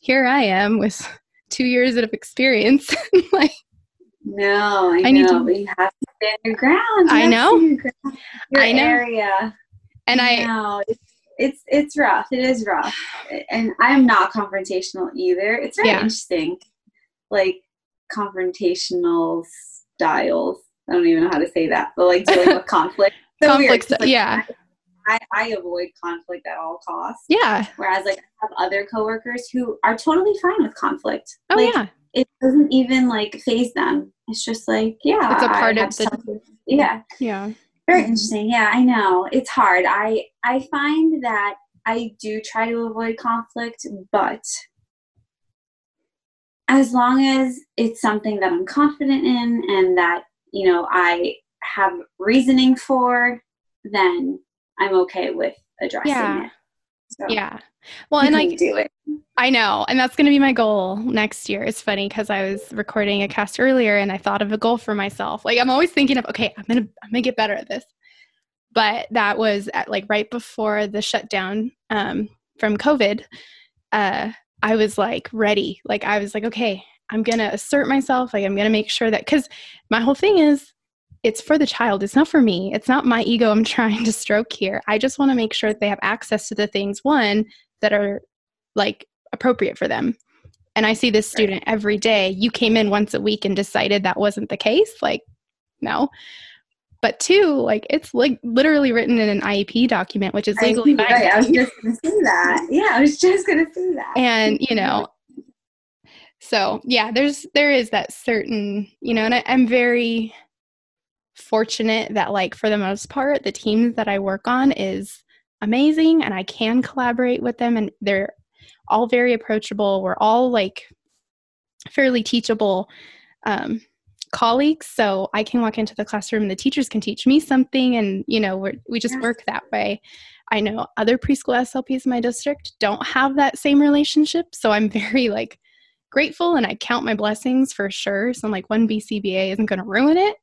here i am with two years of experience like no, I, I know. To, we have to stand your ground. You I know. Your, ground, your I know. area. And I, know. It's, it's it's rough. It is rough. And I'm not confrontational either. It's very yeah. interesting. Like confrontational styles. I don't even know how to say that, but like dealing with conflict. So conflict, like, yeah. I, I avoid conflict at all costs. Yeah. Whereas like I have other coworkers who are totally fine with conflict. Oh like, yeah it doesn't even like faze them. It's just like, yeah, it's a part of the yeah, yeah. Very interesting. Yeah, I know it's hard. I I find that I do try to avoid conflict, but as long as it's something that I'm confident in and that you know I have reasoning for, then I'm okay with addressing yeah. it. So yeah. Well, and I do it. I know, and that's going to be my goal next year. It's funny because I was recording a cast earlier, and I thought of a goal for myself. Like I'm always thinking of, okay, I'm gonna I'm gonna get better at this. But that was at, like right before the shutdown um, from COVID. Uh, I was like ready. Like I was like, okay, I'm gonna assert myself. Like I'm gonna make sure that because my whole thing is it's for the child. It's not for me. It's not my ego I'm trying to stroke here. I just want to make sure that they have access to the things, one, that are like appropriate for them. And I see this student right. every day. You came in once a week and decided that wasn't the case. Like, no. But two, like it's like literally written in an IEP document, which is legally binding. Right. I was just gonna say that. Yeah, I was just gonna say that. And you know, so yeah, there's there is that certain, you know, and I, I'm very fortunate that like for the most part, the teams that I work on is amazing and I can collaborate with them and they're all very approachable. We're all like fairly teachable um, colleagues. So I can walk into the classroom, and the teachers can teach me something, and you know, we we just work that way. I know other preschool SLPs in my district don't have that same relationship. So I'm very like grateful and I count my blessings for sure. So I'm like, one BCBA isn't going to ruin it.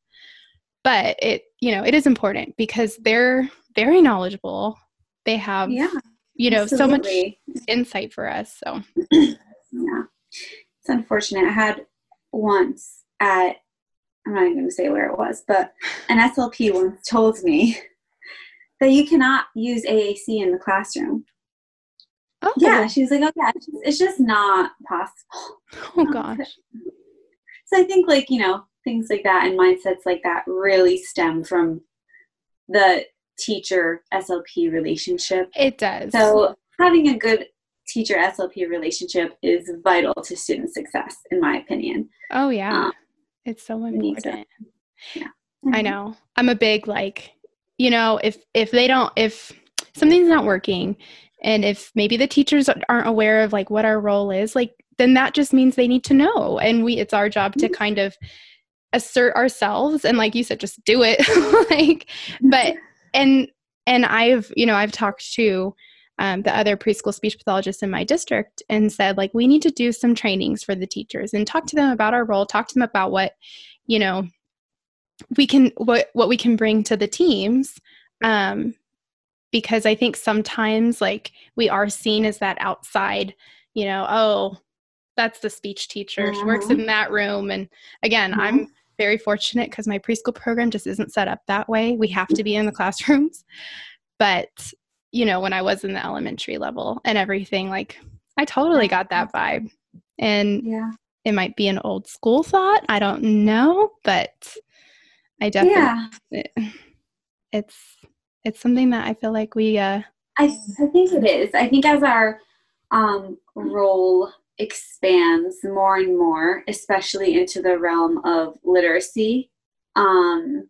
But it, you know, it is important because they're very knowledgeable. They have yeah you know Absolutely. so much insight for us so. Yeah. It's unfortunate. I had once at i'm not even going to say where it was but an slp once told me that you cannot use aac in the classroom. Oh. Yeah she was like oh yeah it's just, it's just not possible. Oh gosh. So i think like you know things like that and mindsets like that really stem from the teacher SLP relationship. It does. So having a good teacher SLP relationship is vital to student success, in my opinion. Oh yeah, um, it's so important. Yeah, mm-hmm. I know. I'm a big like, you know, if if they don't, if something's not working, and if maybe the teachers aren't aware of like what our role is, like then that just means they need to know, and we it's our job to mm-hmm. kind of assert ourselves and like you said just do it. Like but and and I've you know I've talked to um, the other preschool speech pathologists in my district and said like we need to do some trainings for the teachers and talk to them about our role talk to them about what you know we can what what we can bring to the teams. Um, because i think sometimes like we are seen as that outside you know oh that's the speech teacher mm-hmm. she works mm-hmm. in that room and again mm-hmm. i'm very fortunate because my preschool program just isn't set up that way. We have to be in the classrooms. But, you know, when I was in the elementary level and everything, like I totally got that vibe. And Yeah. it might be an old school thought. I don't know, but I definitely Yeah. it's it's something that I feel like we uh I, I think it is. I think as our um, role expands more and more, especially into the realm of literacy, um,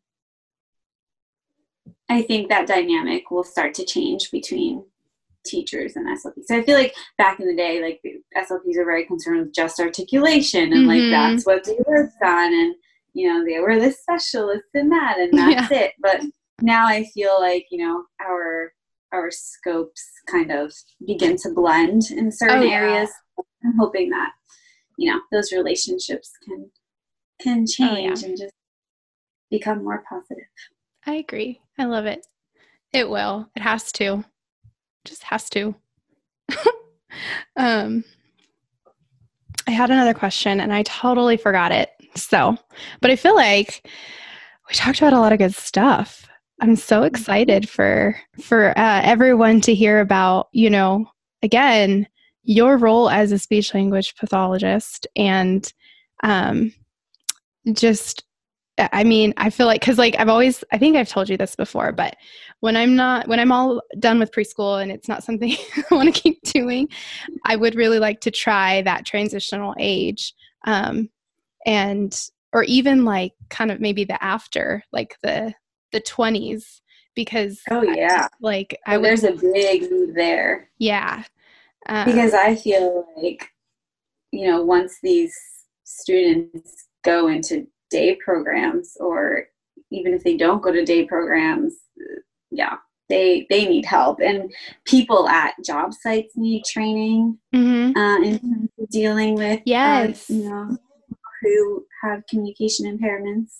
I think that dynamic will start to change between teachers and SLPs. So I feel like back in the day, like the SLPs are very concerned with just articulation and Mhm. like that's what they worked on, and you know they were the specialists in that, and that's it. But now I feel like you know our our scopes kind of begin to blend in certain Oh, yeah. areas. I'm hoping that you know those relationships can can Oh, yeah. change and just become more positive. I agree. I love it. It will. It has to. Just has to. um I had another question and I totally forgot it. So, but I feel like we talked about a lot of good stuff. I'm so excited for for uh, everyone to hear about, you know, again, your role as a speech language pathologist and um just I mean, I feel like because like I've always I think I've told you this before, but when I'm not when I'm all done with preschool and it's not something I want to keep doing, I would really like to try that transitional age, um, and or even like kind of maybe the after like the the twenties because Oh I yeah, just, like I I, would there's a big move there. yeah um, because I feel like, you know, once these students go into day programs, or even if they don't go to day programs, uh, yeah, they they need help, and people at job sites need training mhm. uh, in terms of dealing with, uh, Yes. you know, who have communication impairments.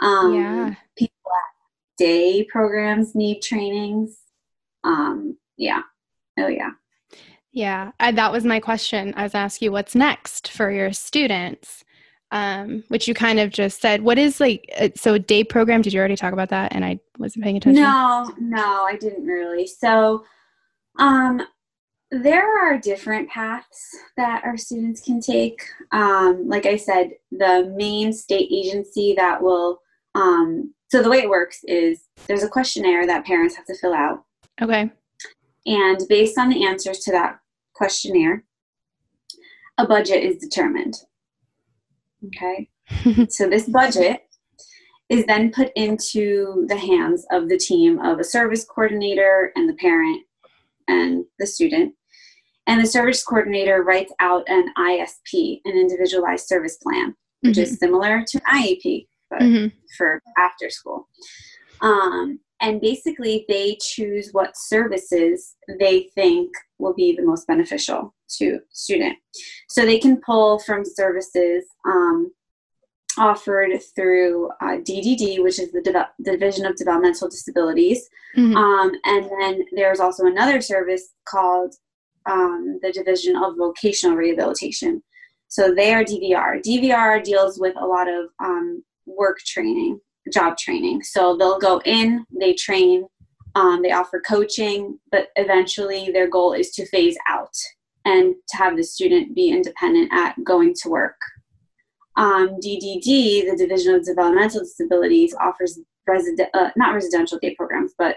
Um, Yeah. people at day programs need trainings. Um, yeah. Oh yeah. Yeah, I, that was my question. I was asking you what's next for your students, um, which you kind of just said. What is like, uh, so a day program? Did you already talk about that? And I wasn't paying attention. No, no, I didn't really. So, um, there are different paths that our students can take. Um, like I said, the main state agency that will, um, so the way it works is there's a questionnaire that parents have to fill out. Okay. And based on the answers to that questionnaire, a budget is determined. Okay. so this budget is then put into the hands of the team of a service coordinator and the parent and the student. And the service coordinator writes out an ISP, an individualized service plan, which is similar to an IEP, but Mhm. for after school. Um, and basically, they choose what services they think will be the most beneficial to student. So they can pull from services um, offered through uh, DDD, which is the Division of Developmental Disabilities, Mhm. um, and then there's also another service called um, the Division of Vocational Rehabilitation. So they are DVR. DVR deals with a lot of um, work training, job training. So they'll go in, they train, um, they offer coaching, but eventually their goal is to phase out and to have the student be independent at going to work. Um, DDD, the Division of Developmental Disabilities, offers uh, not residential day programs, but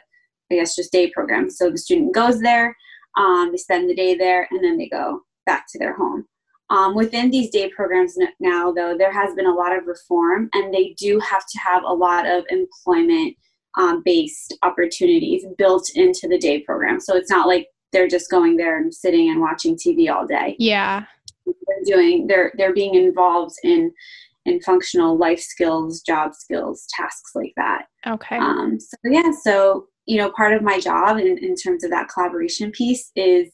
I guess just day programs. So the student goes there, um, they spend the day there, and then they go back to their home. Um, within these day programs now, though, there has been a lot of reform, and they do have to have a lot of employment um, based opportunities built into the day program. So it's not like they're just going there and sitting and watching TV all day Yeah. they're doing they're they're being involved in in functional life skills job skills tasks like that Okay. um, so yeah so you know part of my job in, in terms of that collaboration piece is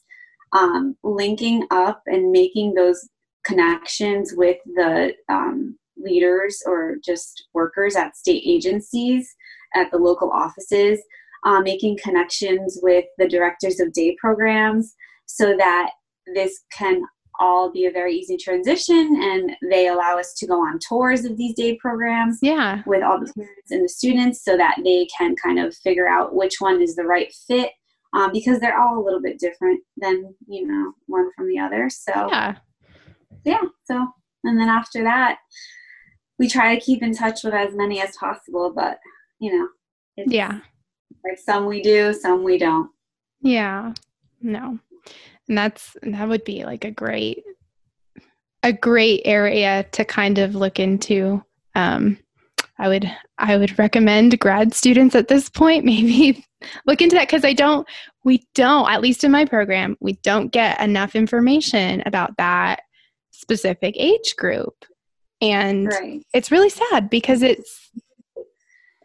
um, linking up and making those connections with the um, leaders or just workers at state agencies at the local offices uh, making connections with the directors of day programs so that this can all be a very easy transition and they allow us to go on tours of these day programs yeah. with all the parents and the students so that they can kind of figure out which one is the right fit um, because they're all a little bit different than you know one from the other so Yeah. yeah, so and then after that, we try to keep in touch with as many as possible, but you know, yeah, like some we do, some we don't. Yeah, no, and that's that would be like a great a great area to kind of look into. Um, I would I would recommend grad students at this point maybe look into that because I don't we don't at least in my program we don't get enough information about that specific age group and right. it's really sad because it's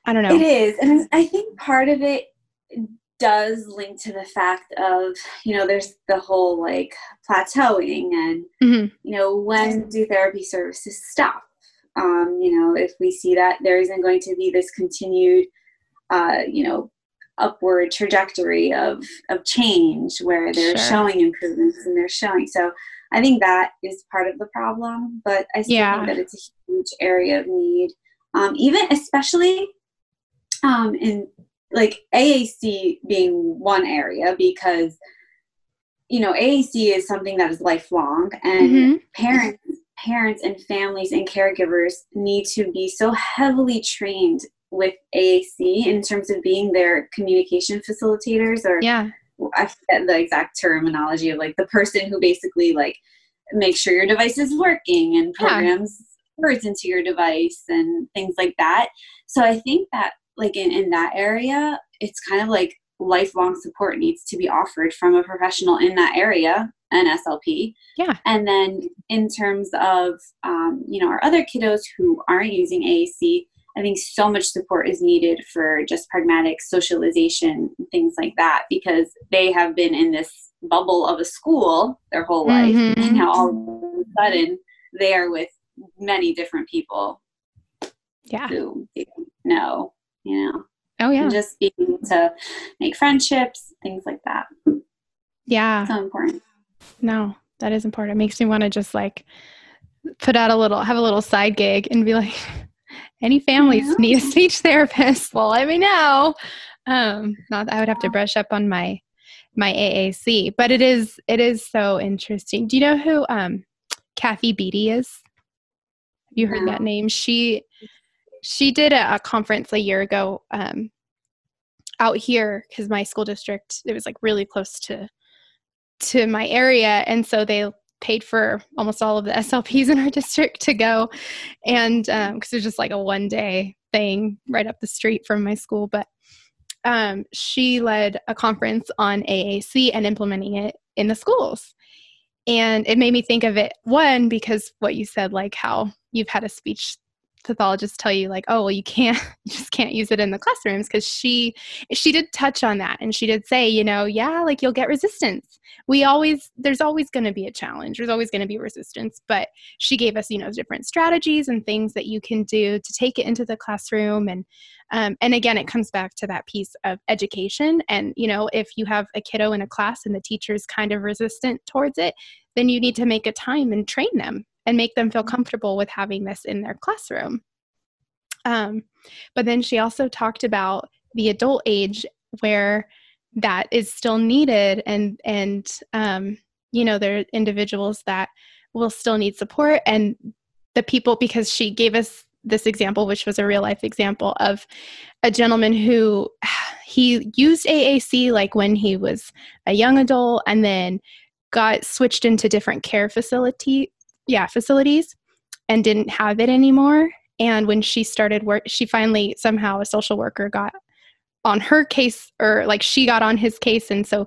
I don't know it is and I think part of it does link to the fact of you know there's the whole like plateauing and mm-hmm. you know when do therapy services stop um, you know if we see that there isn't going to be this continued uh, you know upward trajectory of of change where they're sure. showing improvements and they're showing so i think that is part of the problem but i still yeah. think that it's a huge area of need um, even especially um, in like AAC being one area because you know AAC is something that is lifelong and mm-hmm. parents parents and families and caregivers need to be so heavily trained with AAC in terms of being their communication facilitators or yeah I forget the exact terminology of like the person who basically like makes sure your device is working and programs yeah. words into your device and things like that. So I think that like in, in that area, it's kind of like lifelong support needs to be offered from a professional in that area an slp yeah. And then in terms of um, you know our other kiddos who aren't using aac i think so much support is needed for just pragmatic socialization things like that because they have been in this bubble of a school their whole life. Mm-hmm. and now all of a sudden they are with many different people. Yeah. Who know you know? Oh yeah. And just being able to make friendships things like that. Yeah. So important no that is important it. Makes me want to just like put out a little have a little side gig and be like any families yeah. need a speech therapist? Well let me know. Um not that i would have to brush up on my my aac but it is it is so interesting. Do you know who um kathy beatty is? Have you heard that name? She she did a, a conference a year ago um, out here because my school district it was like really close to to my area and so they paid for almost all of the slps in our district to go. And because um, it's just like a one day thing right up the street from my school but um, she led a conference on aac and implementing it in the schools. And it made me think of it one because what you said like how you've had a speech pathologists tell you like oh well you can't you just can't use it in the classrooms because she she did touch on that and she did say you know yeah like you'll get resistance. We always there's always going to be a challenge there's always going to be resistance but she gave us you know different strategies and things that you can do to take it into the classroom and um, and again it comes back to that piece of education and you know if you have a kiddo in a class and the teacher's kind of resistant towards it then you need to make a time and train them and make them feel comfortable with having this in their classroom. Um, but then she also talked about the adult age where that is still needed and and um, you know there are individuals that will still need support and the people because she gave us this example which was a real life example of a gentleman who he used AAC like when he was a young adult and then got switched into different care facility yeah facilities and didn't have it anymore. And when she started work she finally somehow a social worker got on her case or like she got on his case. And so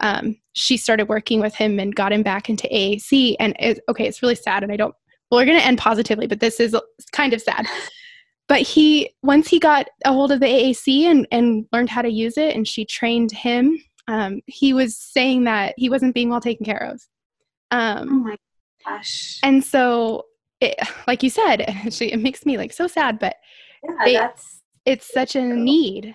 um, she started working with him and got him back into AAC and it, okay it's really sad and I don't well we're going to end positively but this is kind of sad. But he once he got a hold of the AAC and and learned how to use it and she trained him um, he was saying that he wasn't being well taken care of. Um, oh my gosh. And so, it, like you said, actually, it makes me like so sad, but yeah, they, that's it's such a need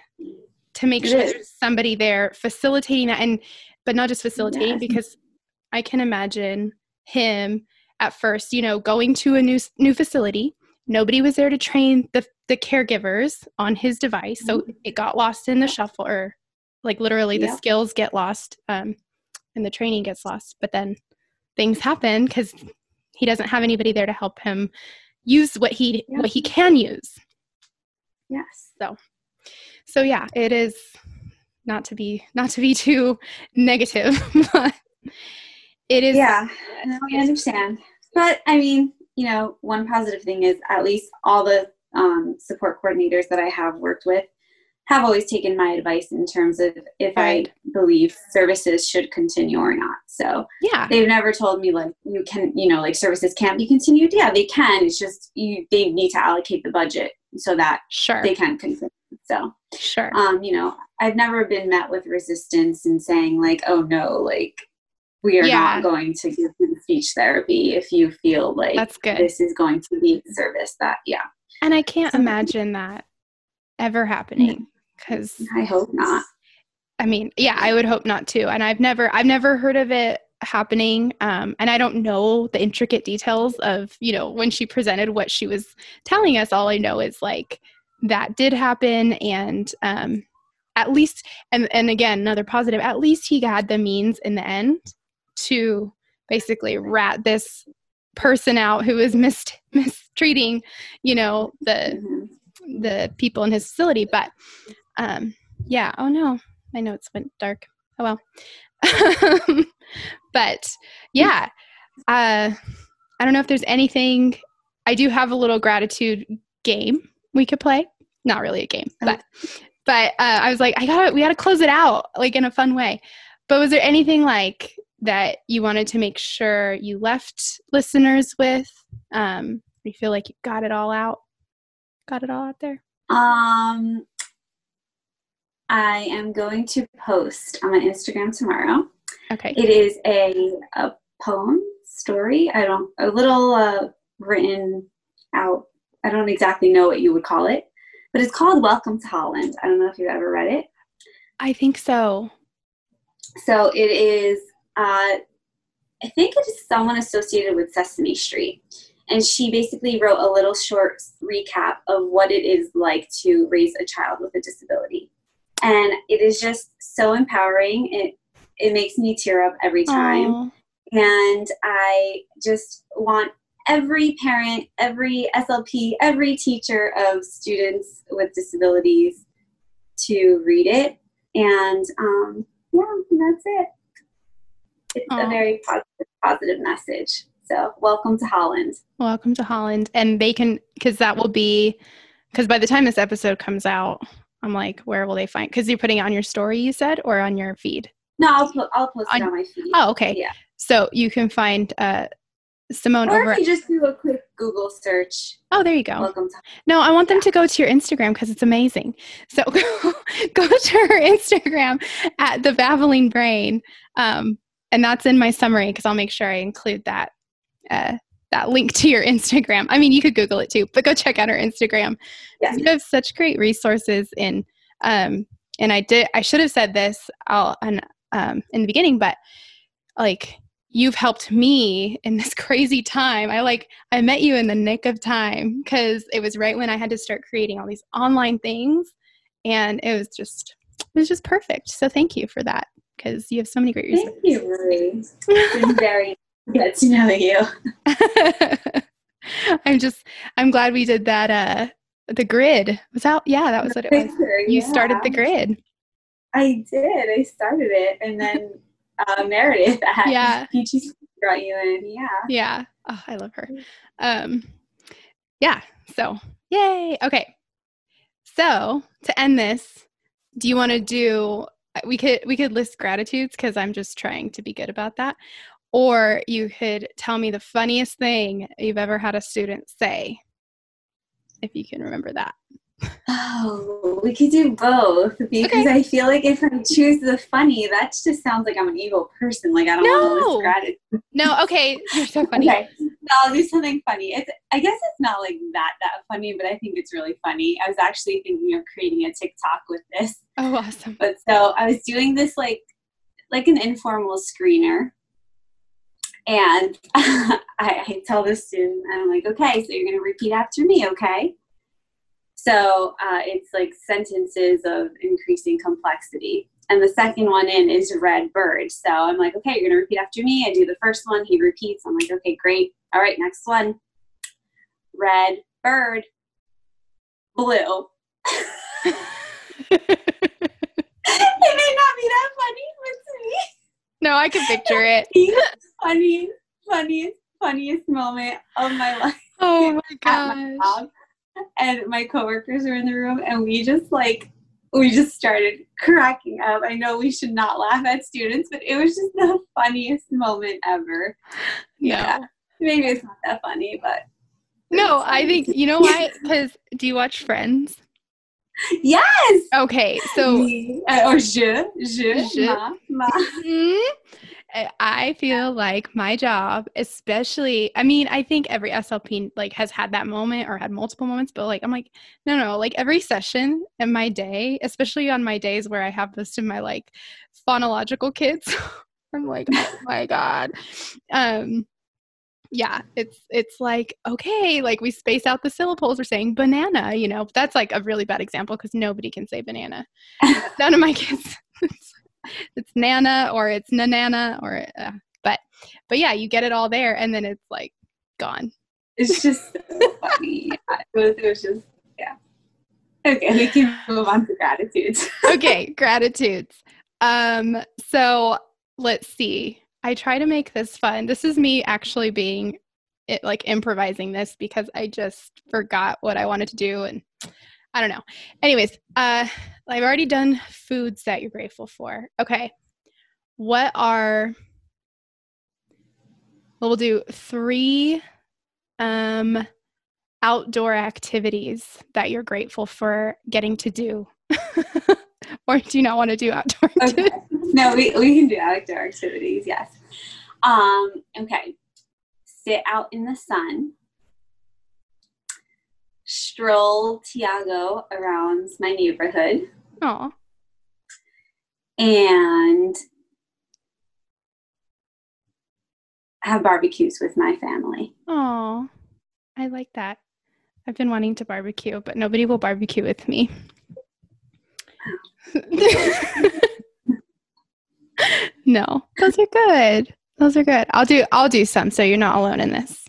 to make sure there's somebody there facilitating that, and but not just facilitating yes. because I can imagine him at first, you know, going to a new new facility. Nobody was there to train the the caregivers on his device, so mm-hmm. it got lost in the shuffle, or like literally the skills get lost, um, and the training gets lost. But then things happen because he doesn't have anybody there to help him use what he yeah. what he can use. Yes. So so yeah, it is not to be not to be too negative, but it is Yeah, no, I understand. But I mean, you know, one positive thing is at least all the um, support coordinators that I have worked with have always taken my advice in terms of if right. I believe services should continue or not. So yeah, they've never told me like you can, you know, like services can't be continued. Yeah, they can. It's just you they need to allocate the budget so that sure they can continue. So sure, um, you know, I've never been met with resistance and saying like, oh no, like we are yeah. not going to give him speech therapy if you feel like that's good. This is going to be a service that yeah. And I can't so, imagine that ever happening because I hope not. I mean, yeah, I would hope not too. And I've never, I've never heard of it happening. Um, and I don't know the intricate details of, you know, when she presented what she was telling us. All I know is like that did happen, and um, at least, and and again, another positive. At least he had the means in the end to basically rat this person out who was mis- mistreating, you know, the mm-hmm. the people in his facility. But um, yeah. Oh no, my notes went dark. Oh well. but yeah, uh, I don't know if there's anything. I do have a little gratitude game we could play. Not really a game, but but uh, I was like, I gotta, we gotta close it out like in a fun way. But was there anything like that you wanted to make sure you left listeners with? Um, you feel like you got it all out? Got it all out there? Um, I am going to post on my Instagram tomorrow. Okay. It is a, a poem story. I don't, a little uh, written out. I don't exactly know what you would call it, but it's called Welcome to Holland. I don't know if you've ever read it. I think so. So it is, uh, I think it is someone associated with Sesame Street. And she basically wrote a little short recap of what it is like to raise a child with a disability and it is just so empowering. It it makes me tear up every time. Aww. And I just want every parent, every SLP, every teacher of students with disabilities to read it. And um, yeah, that's it. It's Aww. a very positive, positive message. So, welcome to Holland. Welcome to Holland. And they can, because that will be, because by the time this episode comes out, I'm like, where will they find? Because you're putting it on your story, you said, or on your feed. No, I'll put I'll post on, it on my feed. Oh, okay. Yeah. So you can find uh, Simone or over. If you just do a quick Google search. Oh, there you go. Welcome. To- no, I want them yeah. to go to your Instagram because it's amazing. So go, go to her Instagram at the Babbling Brain, um, and that's in my summary because I'll make sure I include that. Uh, that link to your Instagram. I mean, you could Google it too, but go check out our Instagram. Yeah. You have such great resources in, um, and I did, I should have said this all on, um, in the beginning, but like you've helped me in this crazy time. I like, I met you in the nick of time because it was right when I had to start creating all these online things and it was just, it was just perfect. So thank you for that because you have so many great resources. Thank you, Marie. It's been very Get to know you. I'm just I'm glad we did that uh the grid. Was that yeah, that was what it was. You yeah. started the grid. I did. I started it and then uh, Meredith at yeah. Peachy brought you in. Yeah. Yeah. Oh, I love her. Um yeah, so yay. Okay. So to end this, do you want to do we could we could list gratitudes because I'm just trying to be good about that. Or you could tell me the funniest thing you've ever had a student say, if you can remember that. Oh, we could do both because okay. I feel like if I choose the funny, that just sounds like I'm an evil person. Like I don't no. want to gratitude. No, okay, you're so funny. okay, so I'll do something funny. It's I guess it's not like that that funny, but I think it's really funny. I was actually thinking of creating a TikTok with this. Oh, awesome! But so I was doing this like like an informal screener and I, I, tell the student, I'm like, okay, so you're going to repeat after me, okay? So uh, it's like sentences of increasing complexity. And the second one in is red bird. So I'm like, okay, you're going to repeat after me. I do the first one, he repeats. I'm like, okay, great. All right, next one. Red bird, blue. it may not be that funny, but to me, no, I can picture it. funny, funniest, funniest moment of my life. Oh my at my gosh. And my coworkers were in the room, and we just like we just started cracking up. I know we should not laugh at students, but it was just the funniest moment ever. No. Maybe it's not that funny, but No, I think you know why? Because do you watch Friends? Yes. Okay, so Me, uh, or je, je, Je. ma, ma. Mhm. I- I feel like my job, especially, I mean, I think every SLP like has had that moment or had multiple moments, but like I'm like, no, no, like every session in my day, especially on my days where I have most of my like phonological kids, I'm like, oh my god, um, yeah, it's it's like okay, like we space out the syllables. We're saying banana, you know, that's like a really bad example because nobody can say banana. None of my kids. It's, it's nana or it's nanana or uh, but but yeah, you get it all there and then it's like gone. It's just so funny. Yeah, it, was, it was just yeah. Okay, we can move on to gratitudes. okay, gratitudes. Um, so let's see. I try to make this fun. This is me actually being it like improvising this because I just forgot what I wanted to do and I don't know. Anyways, uh I've already done foods that you're grateful for. Okay. What are well, we'll do three um outdoor activities that you're grateful for getting to do. or do you not want to do outdoor Okay. No, we, we can do outdoor activities, yes. Um, okay. Sit out in the sun. Stroll Tiago around my neighborhood Oh, and have barbecues with my family. oh, I like that. I've been wanting to barbecue, but nobody will barbecue with me. no, those are good. Those are good. I'll do. I'll do some, so you're not alone in this.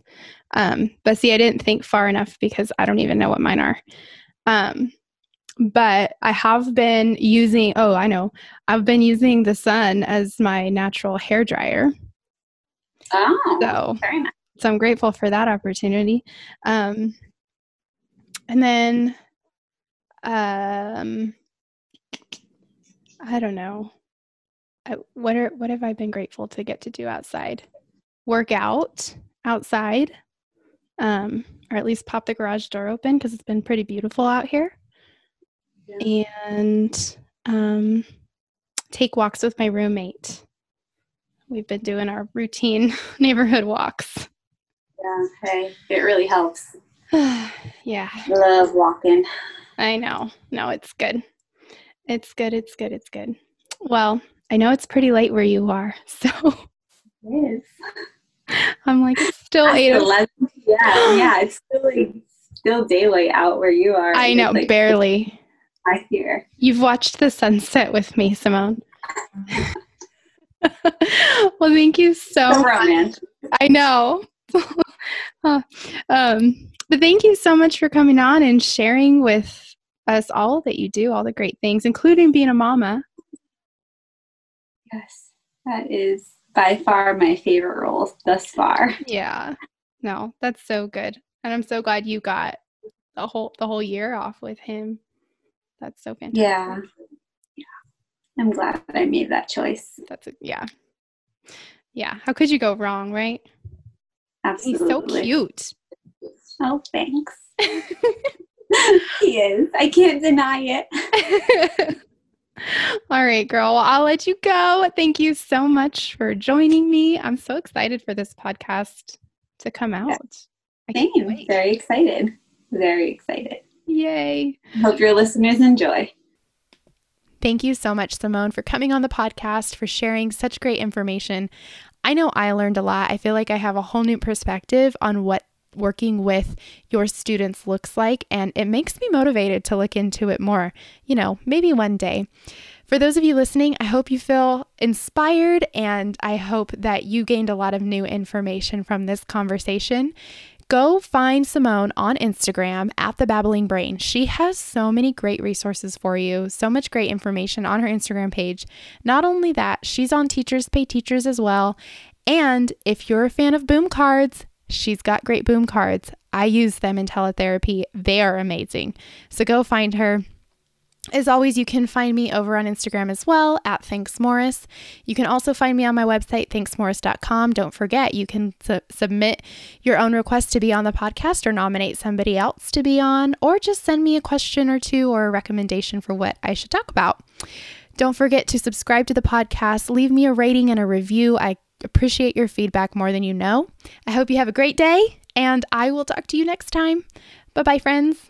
Um, but see, I didn't think far enough because I don't even know what mine are. Um, but I have been using. Oh, I know. I've been using the sun as my natural hair dryer. Oh, So very nice. so I'm grateful for that opportunity. Um, and then, um, I don't know. What are what have I been grateful to get to do outside? Work out outside, um, or at least pop the garage door open because it's been pretty beautiful out here. And um, take walks with my roommate. We've been doing our routine neighborhood walks. Yeah, hey, it really helps. yeah, love walking. I know. No, it's good. It's good. It's good. It's good. Well, I know it's pretty late where you are, so It is. I'm like it's still eight. o- 11 Yeah, yeah, it's still like still daylight out where you are. I know, like, barely. I hear. You've watched the sunset with me, Simone. well, thank you so much. I know. Um, but thank you so much for coming on and sharing with us all that you do, all the great things, including being a mama. Yes, that is by far my favorite role thus far. Yeah. No, that's so good. And I'm so glad you got the whole the whole year off with him. That's so fantastic. Yeah. Yeah. I'm glad I made that choice. That's a, yeah. Yeah. How could you go wrong, right? Absolutely. He's so cute. Oh, thanks. he is. I can't deny it. All right, girl. Well, I'll let you go. Thank you so much for joining me. I'm so excited for this podcast to come out. I can't Same. Very excited. Very excited. Yay. Hope your listeners enjoy. Thank you so much, Simone, for coming on the podcast, for sharing such great information. I know I learned a lot. I feel like I have a whole new perspective on what working with your students looks like, and it makes me motivated to look into it more, you know, maybe one day. For those of you listening, I hope you feel inspired and I hope that you gained a lot of new information from this conversation. Go find Simone on Instagram at the Babbling Brain. She has so many great resources for you, so much great information on her Instagram page. Not only that, she's on Teachers Pay Teachers as well. And if you're a fan of boom cards, she's got great boom cards. I use them in teletherapy. They are amazing. So go find her. As always, you can find me over on Instagram as well at Thanks Morris. You can also find me on my website, thanksmorris.com. Don't forget, you can su- submit your own request to be on the podcast or nominate somebody else to be on, or just send me a question or two or a recommendation for what I should talk about. Don't forget to subscribe to the podcast, leave me a rating and a review. I appreciate your feedback more than you know. I hope you have a great day, and I will talk to you next time. Bye bye, friends.